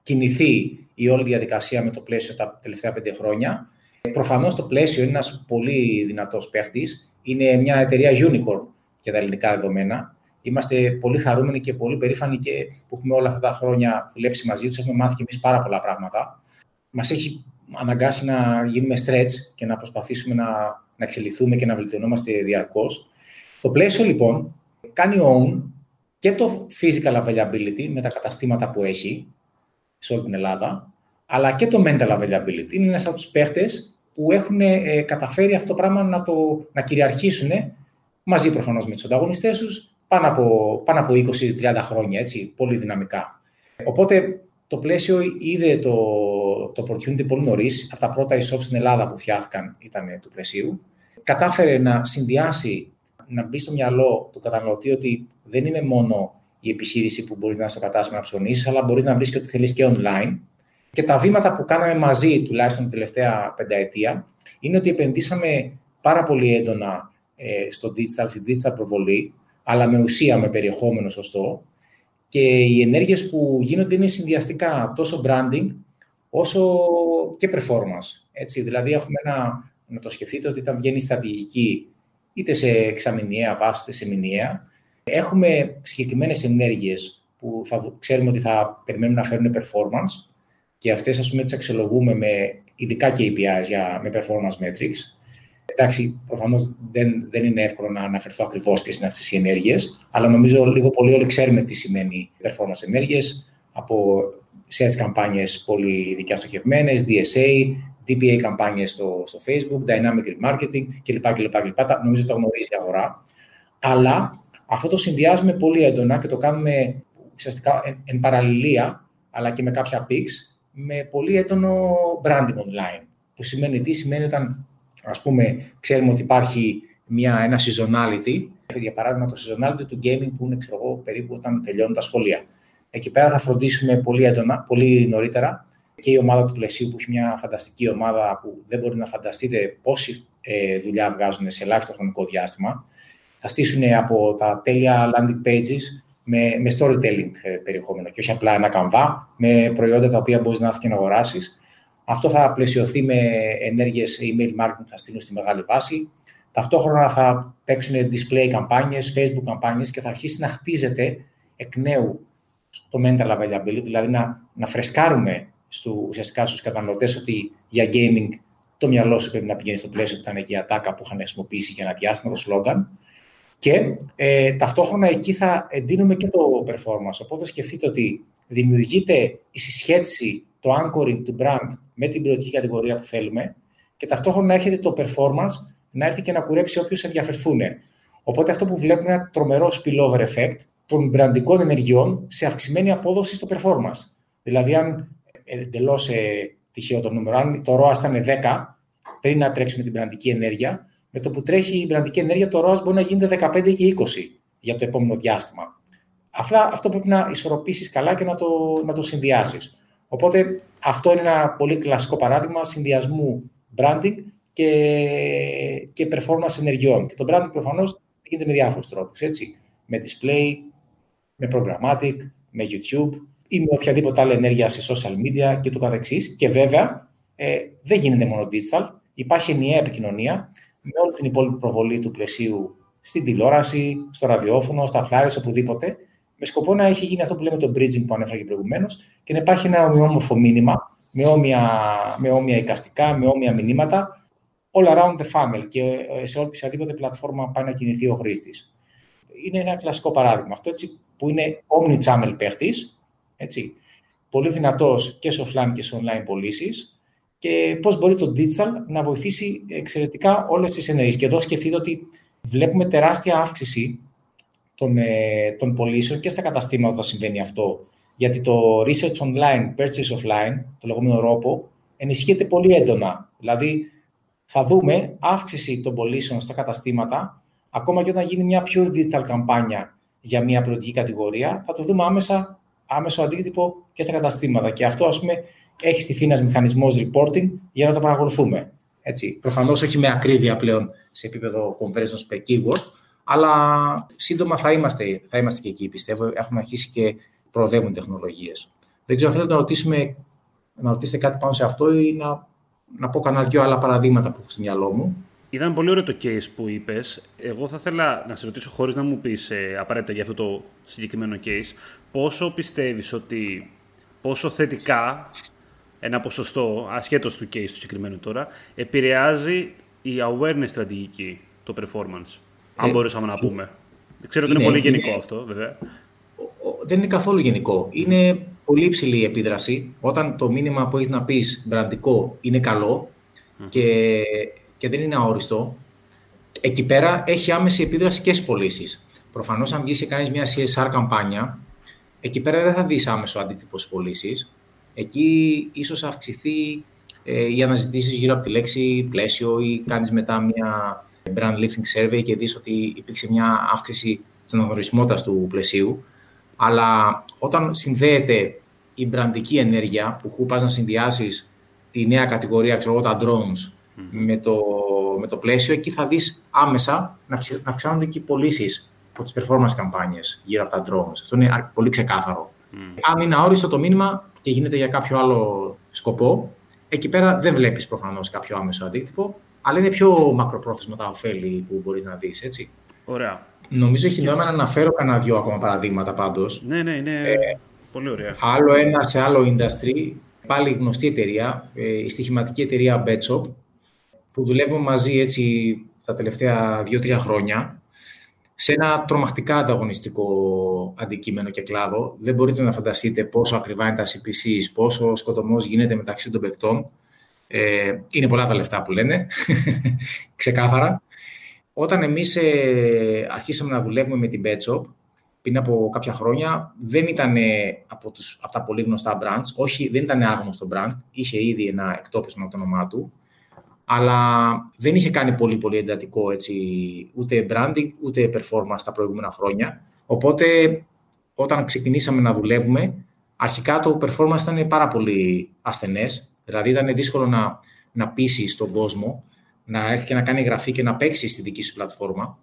Speaker 3: κινηθεί η όλη διαδικασία με το πλαίσιο τα τελευταία πέντε χρόνια. Προφανώς το πλαίσιο είναι ένας πολύ δυνατός παίχτης. Είναι μια εταιρεία unicorn για τα ελληνικά δεδομένα. Είμαστε πολύ χαρούμενοι και πολύ περήφανοι και που έχουμε όλα αυτά τα χρόνια δουλέψει μαζί τους. Έχουμε μάθει και εμείς πάρα πολλά πράγματα. Μας έχει αναγκάσει να γίνουμε stretch και να προσπαθήσουμε να, να εξελιχθούμε και να βελτιωνόμαστε διαρκώς. Το πλαίσιο λοιπόν κάνει own και το physical availability με τα καταστήματα που έχει σε όλη την Ελλάδα, αλλά και το mental availability. Είναι ένας από τους παίχτες που έχουν ε, καταφέρει αυτό το πράγμα να, το, να κυριαρχήσουν μαζί προφανώς με τους ανταγωνιστές τους πάνω από, πάνω από 20-30 χρόνια, έτσι, πολύ δυναμικά. Οπότε το πλαίσιο είδε το, το opportunity πολύ νωρίς. Από τα πρώτα e στην Ελλάδα που φτιάχτηκαν ήταν του πλαισίου. Κατάφερε να συνδυάσει, να μπει στο μυαλό του καταναλωτή ότι δεν είναι μόνο η επιχείρηση που μπορείς να είναι στο κατάστημα να ψωνίσεις, αλλά μπορείς να βρεις και ό,τι θέλεις και online. Και τα βήματα που κάναμε μαζί, τουλάχιστον την τελευταία πενταετία, είναι ότι επενδύσαμε πάρα πολύ έντονα ε, στο digital, στη digital προβολή, αλλά με ουσία, με περιεχόμενο σωστό. Και οι ενέργειες που γίνονται είναι συνδυαστικά τόσο branding, όσο και performance. Έτσι. Δηλαδή, έχουμε ένα, να το σκεφτείτε ότι όταν βγαίνει στρατηγική, είτε σε εξαμηνιαία βάση, είτε σε μηνιαία, έχουμε συγκεκριμένες ενέργειες που θα, ξέρουμε ότι θα περιμένουν να φέρουν performance και αυτές, ας πούμε, τις αξιολογούμε με ειδικά KPIs για, με performance metrics. Εντάξει, προφανώς δεν, δεν είναι εύκολο να αναφερθώ ακριβώς ποιες είναι αυτές οι ενέργειες, αλλά νομίζω λίγο πολύ όλοι ξέρουμε τι σημαίνει performance ενέργειες από search καμπάνιες πολύ ειδικά στοχευμένες, DSA, DPA καμπάνιες στο, στο Facebook, dynamic remarketing κλπ. κλπ, κλπ. Νομίζω το γνωρίζει η αγορά. Αλλά Αυτό το συνδυάζουμε πολύ έντονα και το κάνουμε ουσιαστικά εν, εν παραλληλία, αλλά και με κάποια pics, με πολύ έντονο branding online. Που σημαίνει τι, σημαίνει όταν ας πούμε ξέρουμε ότι υπάρχει μια, ένα seasonality, για παράδειγμα το seasonality του gaming που είναι ξέρω εγώ, περίπου όταν τελειώνουν τα σχολεία. Εκεί πέρα θα φροντίσουμε πολύ έντονα, πολύ νωρίτερα και η ομάδα του πλαισίου που έχει μια φανταστική ομάδα που δεν μπορεί να φανταστείτε πόση ε, δουλειά βγάζουν σε ελάχιστο χρονικό διάστημα. Θα στήσουν από τα τέλεια landing pages με, με storytelling ε, περιεχόμενο και όχι απλά ένα καμβά με προϊόντα τα οποία μπορείς να έρθεις και να αγοράσεις. Αυτό θα πλαισιωθεί με ενέργειες email marketing που θα στείλουν στη μεγάλη βάση. Ταυτόχρονα θα παίξουν display καμπάνιες, facebook καμπάνιες και θα αρχίσει να χτίζεται εκ νέου το mental availability, δηλαδή να, να φρεσκάρουμε στο, ουσιαστικά στους καταναλωτές ότι για gaming το μυαλό σου πρέπει να πηγαίνει στο πλαίσιο που ήταν εκεί η ατάκα που είχαν χρησιμοποιήσει για ένα διάστημα, το σλόγγαν. Και ε, ταυτόχρονα εκεί θα εντείνουμε και το performance. Οπότε σκεφτείτε ότι δημιουργείται η συσχέτιση, το anchoring του brand με την ποιοτική κατηγορία που θέλουμε και ταυτόχρονα έρχεται το performance να έρθει και να κουρέψει όποιους ενδιαφερθούν. Οπότε αυτό που βλέπουμε είναι ένα τρομερό spillover effect των μπραντικών ενεργειών σε αυξημένη απόδοση στο performance. Δηλαδή, αν εντελώς ε, τυχαίο το νούμερο, αν το ROAS ήταν 10 πριν να τρέξουμε την μπραντική ενέργεια, με το που τρέχει η μπραντική ενέργεια, το ROAS μπορεί να γίνεται 15 και 20 για το επόμενο διάστημα. Απλά αυτό πρέπει να ισορροπήσεις καλά και να το, να το συνδυάσεις. Οπότε αυτό είναι ένα πολύ κλασικό παράδειγμα συνδυασμού branding και, και performance ενεργειών. Και το branding προφανώς γίνεται με διάφορους τρόπους. Με display, με programmatic, με YouTube ή με οποιαδήποτε άλλη ενέργεια σε social media και του καθεξής. Και βέβαια ε, δεν γίνεται μόνο digital, υπάρχει ενιαία επικοινωνία με όλη την υπόλοιπη προβολή του πλαισίου στην τηλεόραση, στο ραδιόφωνο, στα flyers, οπουδήποτε, με σκοπό να έχει γίνει αυτό που λέμε το bridging που ανέφερα και προηγουμένως και να υπάρχει ένα ομοιόμορφο μήνυμα με όμοια, με όμοια εικαστικά, με όμοια μηνύματα, all around the funnel και ε, σε οποιαδήποτε πλατφόρμα πάει να κινηθεί ο χρήστης. Είναι ένα κλασικό παράδειγμα. Αυτό έτσι, που είναι omni-channel παίχτης, πολύ δυνατός και σε offline και σε online πωλήσεις και πώς μπορεί το digital να βοηθήσει εξαιρετικά όλες τις ενέργειες. Και εδώ σκεφτείτε ότι βλέπουμε τεράστια αύξηση των, ε, των πωλήσεων και στα καταστήματα όταν συμβαίνει αυτό. Γιατί το research online, purchase offline, το λεγόμενο ROPO, ενισχύεται πολύ έντονα. Δηλαδή, θα δούμε αύξηση των πωλήσεων στα καταστήματα, ακόμα και όταν γίνει μια pure digital καμπάνια για μια προϊόντική κατηγορία, θα το δούμε άμεσα, άμεσο αντίκτυπο και στα καταστήματα. Και αυτό, ας πούμε, έχει στηθεί ένα μηχανισμός reporting για να το παρακολουθούμε. Έτσι. Προφανώς όχι με ακρίβεια πλέον σε επίπεδο conversions per keyword, αλλά σύντομα θα είμαστε, θα είμαστε και εκεί, πιστεύω. Έχουμε αρχίσει και προοδεύουν τεχνολογίες. Δεν ξέρω, θέλετε να, ρωτήσουμε, να ρωτήσετε κάτι πάνω σε αυτό ή να να πω κανένα δυο άλλα παραδείγματα που έχω στο μυαλό μου.
Speaker 1: Ήταν πολύ ωραίο το case που είπες. Εγώ θα ήθελα να σε ρωτήσω, χωρίς να μου πεις ε, απαραίτητα για αυτό το συγκεκριμένο case, πόσο πιστεύεις ότι πόσο θετικά ένα ποσοστό, ασχέτως του case του συγκεκριμένου τώρα, επηρεάζει η awareness στρατηγική, το performance. Αν ε, μπορούσαμε να πούμε. Ξέρω ότι είναι, πολύ γενικό αυτό, βέβαια.
Speaker 3: Δεν είναι καθόλου γενικό. Είναι πολύ υψηλή η επίδραση. Όταν το μήνυμα που έχεις να πεις μπραντικό είναι και, και δεν είναι αόριστο, εκεί πέρα έχει άμεση επίδραση και στις πωλήσεις. Προφανώς, αν βγεις και κάνεις μια CSR καμπάνια, εκεί πέρα δεν θα δεις άμεσο αντίτυπο στις πωλήσεις. Εκεί ίσως αυξηθεί ε, οι αναζητήσεις γύρω από τη λέξη πλαίσιο ή κάνεις μετά μια brand lifting survey και δεις ότι υπήρξε μια αύξηση στην αναγνωρισιμότητα του πλαισίου. Αλλά όταν συνδέεται η μπραντική ενέργεια που πας να συνδυάσεις τη νέα κατηγορία, ξέρω τα drones, με, το, με το πλαίσιο, εκεί θα δεις άμεσα να, να αυξάνονται και οι πωλήσεις από τις performance καμπάνιες γύρω από τα drones. Αυτό είναι πολύ ξεκάθαρο. Αν είναι αόριστο το μήνυμα και γίνεται για κάποιο άλλο σκοπό, εκεί πέρα δεν βλέπεις προφανώς κάποιο άμεσο αντίκτυπο, αλλά είναι πιο μακροπρόθεσμα τα ωφέλη που μπορείς να δεις, έτσι.
Speaker 1: Ωραία.
Speaker 3: Νομίζω έχει νόημα να αναφέρω κανένα δυο ακόμα παραδείγματα πάντως.
Speaker 1: Ναι, ναι, ναι. Ε, Πολύ ωραία.
Speaker 3: Άλλο ένα σε άλλο industry, πάλι γνωστή εταιρεία, ε, η στοιχηματική εταιρεία Betshop, που δουλεύουμε μαζί έτσι τα τελευταία δύο-τρία χρόνια, σε ένα τρομακτικά ανταγωνιστικό αντικείμενο και κλάδο. Δεν μπορείτε να φανταστείτε πόσο ακριβά είναι τα CPCs, πόσο σκοτωμός γίνεται μεταξύ των παικτών. Ε, είναι πολλά τα λεφτά που λένε, ξεκάθαρα. όταν εμείς ε, αρχίσαμε να δουλεύουμε με την Betshop, πριν από κάποια χρόνια, δεν ήταν από, τους, από τα πολύ γνωστά brands, όχι, δεν ήταν άγνωστο brand, είχε ήδη ένα εκτόπισμα από το όνομά του, αλλά δεν είχε κάνει πολύ πολύ εντατικό έτσι, ούτε branding, ούτε performance τα προηγούμενα χρόνια. Οπότε, όταν ξεκινήσαμε να δουλεύουμε, αρχικά το performance ήταν πάρα πολύ ασθενές, δηλαδή ήταν δύσκολο να, να πείσει τον κόσμο να έρθει και να κάνει εγγραφή και να παίξει στη δική σου πλατφόρμα.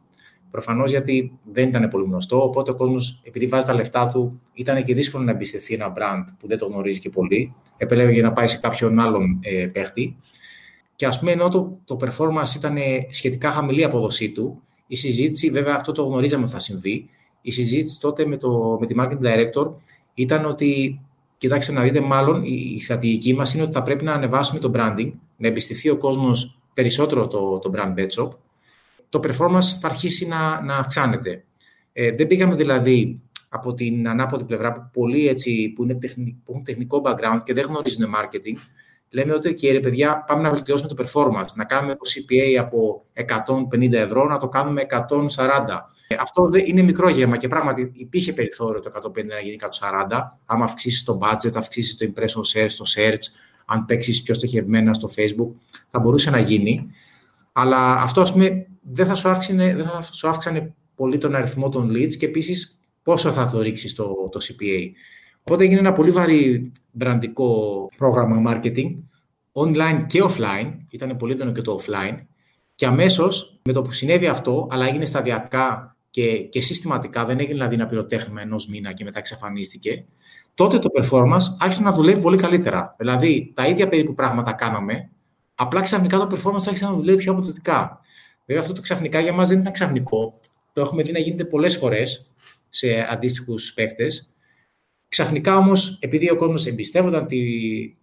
Speaker 3: Προφανώς γιατί δεν ήταν πολύ γνωστό, οπότε ο κόσμος, επειδή βάζει τα λεφτά του, ήταν και δύσκολο να εμπιστευτεί ένα brand που δεν το γνωρίζει και πολύ. Επέλεγε να πάει σε κάποιον άλλον ε, παίχτη. Και ας πούμε, ενώ το, το performance ήταν σχετικά χαμηλή η απόδοσή του, η συζήτηση, βέβαια αυτό το γνωρίζαμε ότι θα συμβεί, η συζήτηση τότε με, το, με τη marketing director ήταν ότι, κοιτάξτε να δείτε, μάλλον η, η στρατηγική μας είναι ότι θα πρέπει να ανεβάσουμε το branding, να εμπιστευτεί ο κόσμος περισσότερο το, το brand bet shop, το performance θα αρχίσει να, να αυξάνεται. Ε, δεν πήγαμε δηλαδή από την ανάποδη πλευρά που πολλοί έτσι, που, είναι τεχνικό, που έχουν τεχνικό background και δεν γνωρίζουν marketing, λέμε ότι και ρε παιδιά πάμε να βελτιώσουμε το performance, να κάνουμε το CPA από 150 ευρώ, να το κάνουμε 140. Ε, αυτό είναι μικρό γεύμα και πράγματι υπήρχε περιθώριο το 150 να γίνει 140, άμα αυξήσεις το budget, αυξήσεις το impression share στο search, αν παίξεις πιο στοχευμένα στο Facebook, θα μπορούσε να γίνει. Αλλά αυτό, ας πούμε, δεν θα σου αύξανε, δεν θα σου αύξανε πολύ τον αριθμό των leads και επίσης πόσο θα το ρίξεις το, το CPA. Οπότε έγινε ένα πολύ βαρύ μπραντικό πρόγραμμα marketing, online και offline, ήταν πολύ έντονο και το offline, και αμέσως με το που συνέβη αυτό, αλλά έγινε σταδιακά και, και συστηματικά, δεν έγινε δηλαδή ένα πυροτέχνημα ενός μήνα και μετά εξαφανίστηκε, τότε το performance άρχισε να δουλεύει πολύ καλύτερα. Δηλαδή, τα ίδια περίπου πράγματα κάναμε, απλά ξαφνικά το performance άρχισε να δουλεύει πιο αποδοτικά. Βέβαια, αυτό το ξαφνικά για μας δεν ήταν ξαφνικό. Το έχουμε δει να γίνεται πολλές φορές σε αντίστοιχους παίχτε. Ξαφνικά όμως, επειδή ο κόσμος εμπιστεύονταν τη,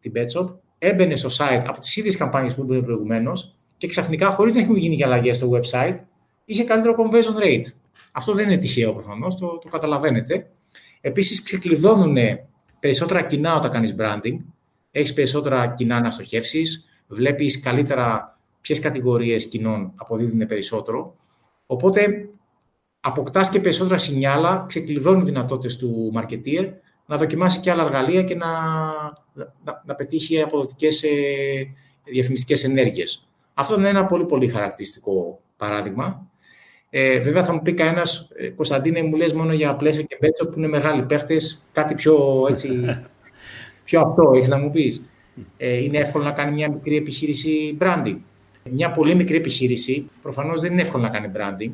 Speaker 3: την Betshop, έμπαινε στο site από τις ίδιες καμπάνιες που ήταν προηγουμένως και ξαφνικά, χωρίς να έχουν γίνει και αλλαγές στο website, είχε καλύτερο conversion rate. Αυτό δεν είναι τυχαίο προφανώς, το, το καταλαβαίνετε. Επίσης, ξεκλειδώνουν περισσότερα κοινά όταν κάνεις branding. Έχεις περισσότερα κοινά να στοχεύσει. Βλέπεις καλύτερα ποιες κατηγορίες κοινών αποδίδουν περισσότερο. Οπότε, αποκτάς και περισσότερα σινιάλα, ξεκλειδώνει δυνατότητες του marketeer να δοκιμάσει και άλλα εργαλεία και να, να, να πετύχει αποδοτικές ε, διαφημιστικές ενέργειες. Αυτό είναι ένα πολύ πολύ χαρακτηριστικό παράδειγμα. Ε, βέβαια θα μου πει κανένας, ε, Κωνσταντίνε, μου λες μόνο για πλαίσιο και μπέτσο που είναι μεγάλοι παίχτες, κάτι πιο, έτσι, πιο αυτό έχεις να μου πεις. Ε, είναι εύκολο να κάνει μια μικρή επιχείρηση branding. Μια πολύ μικρή επιχείρηση προφανώς δεν είναι εύκολο να κάνει branding,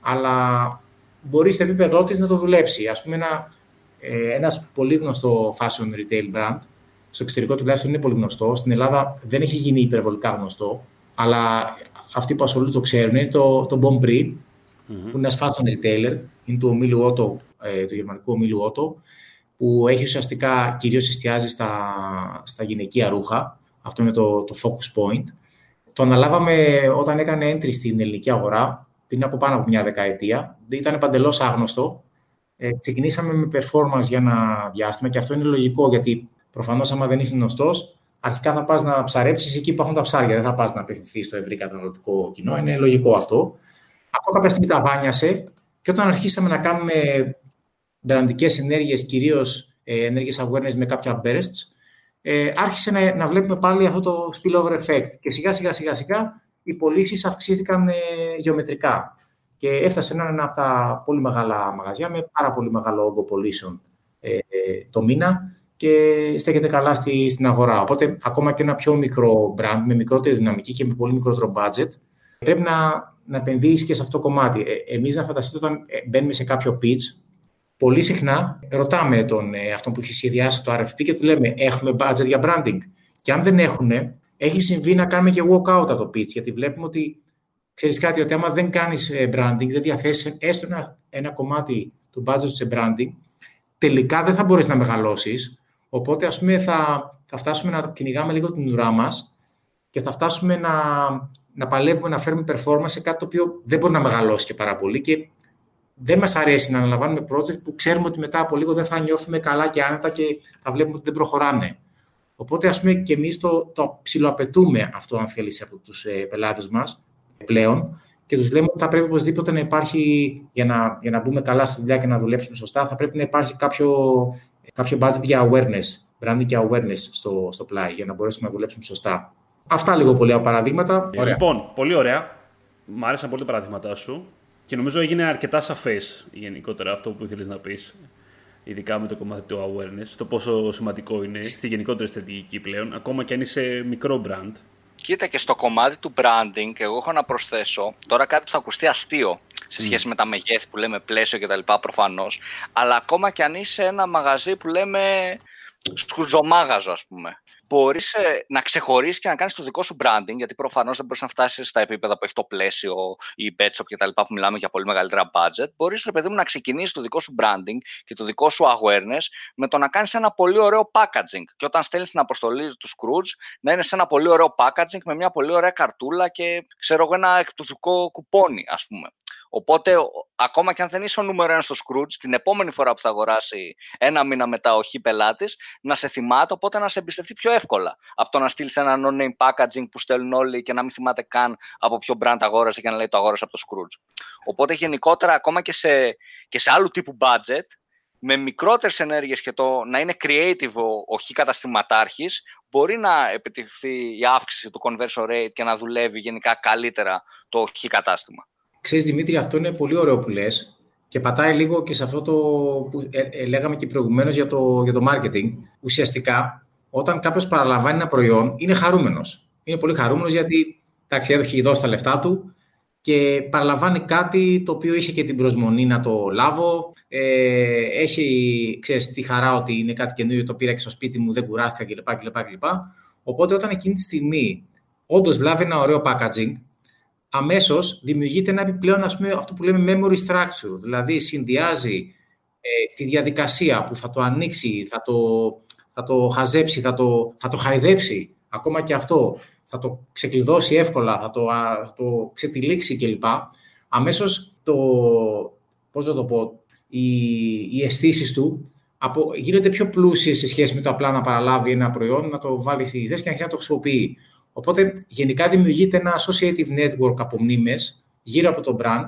Speaker 3: αλλά μπορεί στο επίπεδό της να το δουλέψει. Α πούμε, ένα ε, ένας πολύ γνωστό fashion retail brand, στο εξωτερικό τουλάχιστον είναι πολύ γνωστό. Στην Ελλάδα δεν έχει γίνει υπερβολικά γνωστό, αλλά αυτοί που ασχολούνται το ξέρουν. Είναι το, το Bonprix, mm-hmm. που είναι ένας fashion retailer, είναι του ομίλου Otto, ε, του γερμανικού ομίλου Otto, που έχει ουσιαστικά κυρίως εστιάζει στα, στα γυναικεία ρούχα. Αυτό είναι το, το focus point. Το αναλάβαμε όταν έκανε entry στην ελληνική αγορά, πριν από πάνω από μια δεκαετία. Ήταν παντελώς άγνωστο. Ε, ξεκινήσαμε με performance για ένα διάστημα και αυτό είναι λογικό γιατί προφανώς, άμα δεν είσαι γνωστός, αρχικά θα πας να ψαρέψεις εκεί που έχουν τα ψάρια. Δεν θα πας να απευθυνθείς στο ευρύ καταναλωτικό κοινό. Είναι λογικό αυτό. Αυτό κάποια στιγμή τα βάνιασε και όταν αρχίσαμε να κάνουμε μπραντικές ενέργειες, κυρίως ε, ενέργειες awareness με κάποια bursts, ε, άρχισε να, να βλέπουμε πάλι αυτό το spillover effect. Και σιγά σιγά σιγά σιγά οι πωλήσεις αυξήθηκαν ε, γεωμετρικά. Και έφτασε να είναι ένα από τα πολύ μεγάλα μαγαζιά με πάρα πολύ μεγάλο όγκο πωλήσεων ε, το μήνα και στέκεται καλά στη, στην αγορά. Οπότε, ακόμα και ένα πιο μικρό brand με μικρότερη δυναμική και με πολύ μικρότερο budget, πρέπει να, να επενδύσει και σε αυτό το κομμάτι. Ε, Εμείς, να φανταστείτε, όταν ε, μπαίνουμε σε κάποιο pitch, πολύ συχνά ρωτάμε τον, ε, αυτόν που έχει σχεδιάσει το RFP και του λέμε: Έχουμε budget για branding. Και αν δεν έχουν, έχει συμβεί να κάνουμε και walk out από το pitch, γιατί βλέπουμε ότι ξέρεις κάτι, ότι άμα δεν κάνεις ε, branding, δεν διαθέσεις έστω ένα, ένα κομμάτι του budget σε branding, τελικά δεν θα μπορείς να μεγαλώσεις. Οπότε, ας πούμε, θα, θα φτάσουμε να κυνηγάμε λίγο την ουρά μας και θα φτάσουμε να, να παλεύουμε να φέρουμε performance σε κάτι το οποίο δεν μπορεί να μεγαλώσει και πάρα πολύ και δεν μας αρέσει να αναλαμβάνουμε project που ξέρουμε ότι μετά από λίγο δεν θα νιώθουμε καλά και άνετα και θα βλέπουμε ότι δεν προχωράνε. Οπότε, ας πούμε, και εμείς το, το ψιλοαπαιτούμε αυτό, αν θέλεις, από τους ε, πελάτες μας πλέον και τους λέμε ότι θα πρέπει οπωσδήποτε να υπάρχει, για να, για να μπούμε καλά στη δουλειά και να δουλέψουμε σωστά, θα πρέπει να υπάρχει κάποιο, κάποιο budget για awareness, branding και awareness στο, στο πλάι, για να μπορέσουμε να δουλέψουμε σωστά. Αυτά λίγο πολύ από παραδείγματα.
Speaker 1: Ωραία. Λοιπόν, πολύ ωραία. Μ' άρεσαν πολύ τα παραδείγματά σου και νομίζω έγινε αρκετά σαφές γενικότερα αυτό που ήθελε να πεις. Ειδικά με το κομμάτι του awareness, το πόσο σημαντικό είναι στη γενικότερη στρατηγική πλέον, ακόμα και αν είσαι μικρό brand.
Speaker 2: Κοίτα και στο κομμάτι του branding, εγώ έχω να προσθέσω τώρα κάτι που θα ακουστεί αστείο σε σχέση με τα μεγέθη που λέμε πλαίσιο κτλ. προφανώς. Αλλά ακόμα και αν είσαι ένα μαγαζί που λέμε σκουζομάγαζο, ας πούμε. Μπορείς ε, να ξεχωρίσει και να κάνεις το δικό σου branding, γιατί προφανώς δεν μπορείς να φτάσεις στα επίπεδα που έχει το πλαίσιο ή η Betshop κτλ. που μιλάμε για πολύ μεγαλύτερα budget. Μπορείς, ρε παιδί μου, να ξεκινήσεις το δικό σου branding και το δικό σου awareness με το να κάνεις ένα πολύ ωραίο packaging. Και όταν στέλνεις την αποστολή του Scrooge, να είναι σε ένα πολύ ωραίο packaging με μια πολύ ωραία καρτούλα και ξέρω εγώ ένα εκπτωτικό κουπόνι, ας πούμε. Οπότε, ακόμα και αν δεν είσαι ο νούμερο ένα στο Scrooge, την επόμενη φορά που θα αγοράσει ένα μήνα μετά ο χι πελάτης, να σε θυμάται, οπότε να σε εμπιστευτεί πιο εύκολα. Από το να στείλεις ένα no-name packaging που στέλνουν όλοι και να μην θυμάται καν από ποιο brand αγόρασε και να λέει το αγόρασε από το Scrooge. Οπότε, γενικότερα, ακόμα και σε, και σε άλλου τύπου budget, με μικρότερες ενέργειες και το να είναι creative ο, ο χι καταστηματάρχης, μπορεί να επιτευχθεί η αύξηση του conversion rate και να δουλεύει γενικά καλύτερα το χι κατάστημα.
Speaker 3: Ξέρεις Δημήτρη, αυτό είναι πολύ ωραίο που λες και πατάει λίγο και σε αυτό το που ε, ε, λέγαμε και προηγουμένως για το, για το marketing. Ουσιαστικά, όταν κάποιος παραλαμβάνει ένα προϊόν, είναι χαρούμενος. Είναι πολύ χαρούμενος γιατί εντάξει, έδωσε δώσει τα λεφτά του και παραλαμβάνει κάτι το οποίο είχε και την προσμονή να το λάβω. Ε, έχει, ξέρεις, τη χαρά ότι είναι κάτι καινούριο, το πήρα και στο σπίτι μου, δεν κουράστηκα κλπ. κλπ, κλπ. Οπότε όταν εκείνη τη στιγμή όντως λάβει ένα ωραίο packaging, Αμέσως δημιουργείται ένα επιπλέον ας πούμε, αυτό που λέμε memory structure, δηλαδή συνδυάζει ε, τη διαδικασία που θα το ανοίξει, θα το, θα το χαζέψει, θα το, θα το χαϊδέψει, ακόμα και αυτό, θα το ξεκλειδώσει εύκολα, θα το, θα το ξετυλίξει κλπ. Αμέσως το, πώς το πω, οι, οι αισθήσεις του από, γίνονται πιο πλούσιες σε σχέση με το απλά να παραλάβει ένα προϊόν, να το βάλει στη θέση και να το χρησιμοποιεί. Οπότε γενικά δημιουργείται ένα associative network από μνήμες γύρω από το brand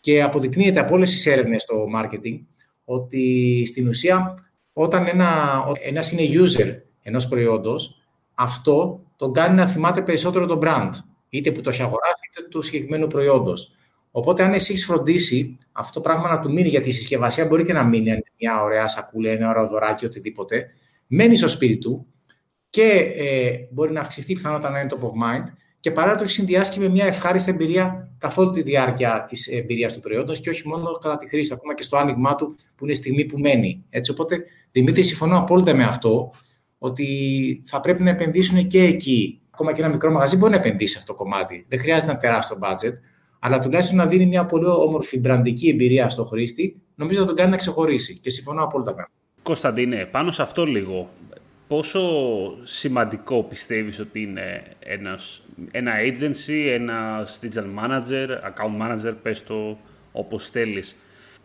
Speaker 3: και αποδεικνύεται από όλες τις έρευνες στο marketing ότι στην ουσία όταν ένα, ένας είναι user ενός προϊόντος, αυτό τον κάνει να θυμάται περισσότερο το brand, είτε που το έχει αγοράσει, είτε του συγκεκριμένου προϊόντος. Οπότε, αν εσύ έχεις φροντίσει αυτό το πράγμα να του μείνει, γιατί η συσκευασία μπορεί και να μείνει, αν είναι μια ωραία σακούλα, ένα ωραίο δωράκι, οτιδήποτε, μένεις στο σπίτι του και ε, μπορεί να αυξηθεί πιθανότατα να είναι top of mind και παρά το έχει συνδυάσει και με μια ευχάριστη εμπειρία καθ' όλη τη διάρκεια της εμπειρίας του προϊόντος και όχι μόνο κατά τη χρήση, ακόμα και στο άνοιγμά του που είναι η στιγμή που μένει. Έτσι, οπότε, Δημήτρη, συμφωνώ απόλυτα με αυτό ότι θα πρέπει να επενδύσουν και εκεί. Ακόμα και ένα μικρό μαγαζί μπορεί να επενδύσει σε αυτό το κομμάτι. Δεν χρειάζεται να τεράστιο budget, αλλά τουλάχιστον να δίνει μια πολύ όμορφη μπραντική εμπειρία στο χρήστη, νομίζω θα τον κάνει να ξεχωρίσει. Και συμφωνώ απόλυτα με αυτό.
Speaker 1: Κωνσταντίνε, πάνω σε αυτό λίγο πόσο σημαντικό πιστεύεις ότι είναι ένας, ένα agency, ένα digital manager, account manager, πες το όπως θέλεις,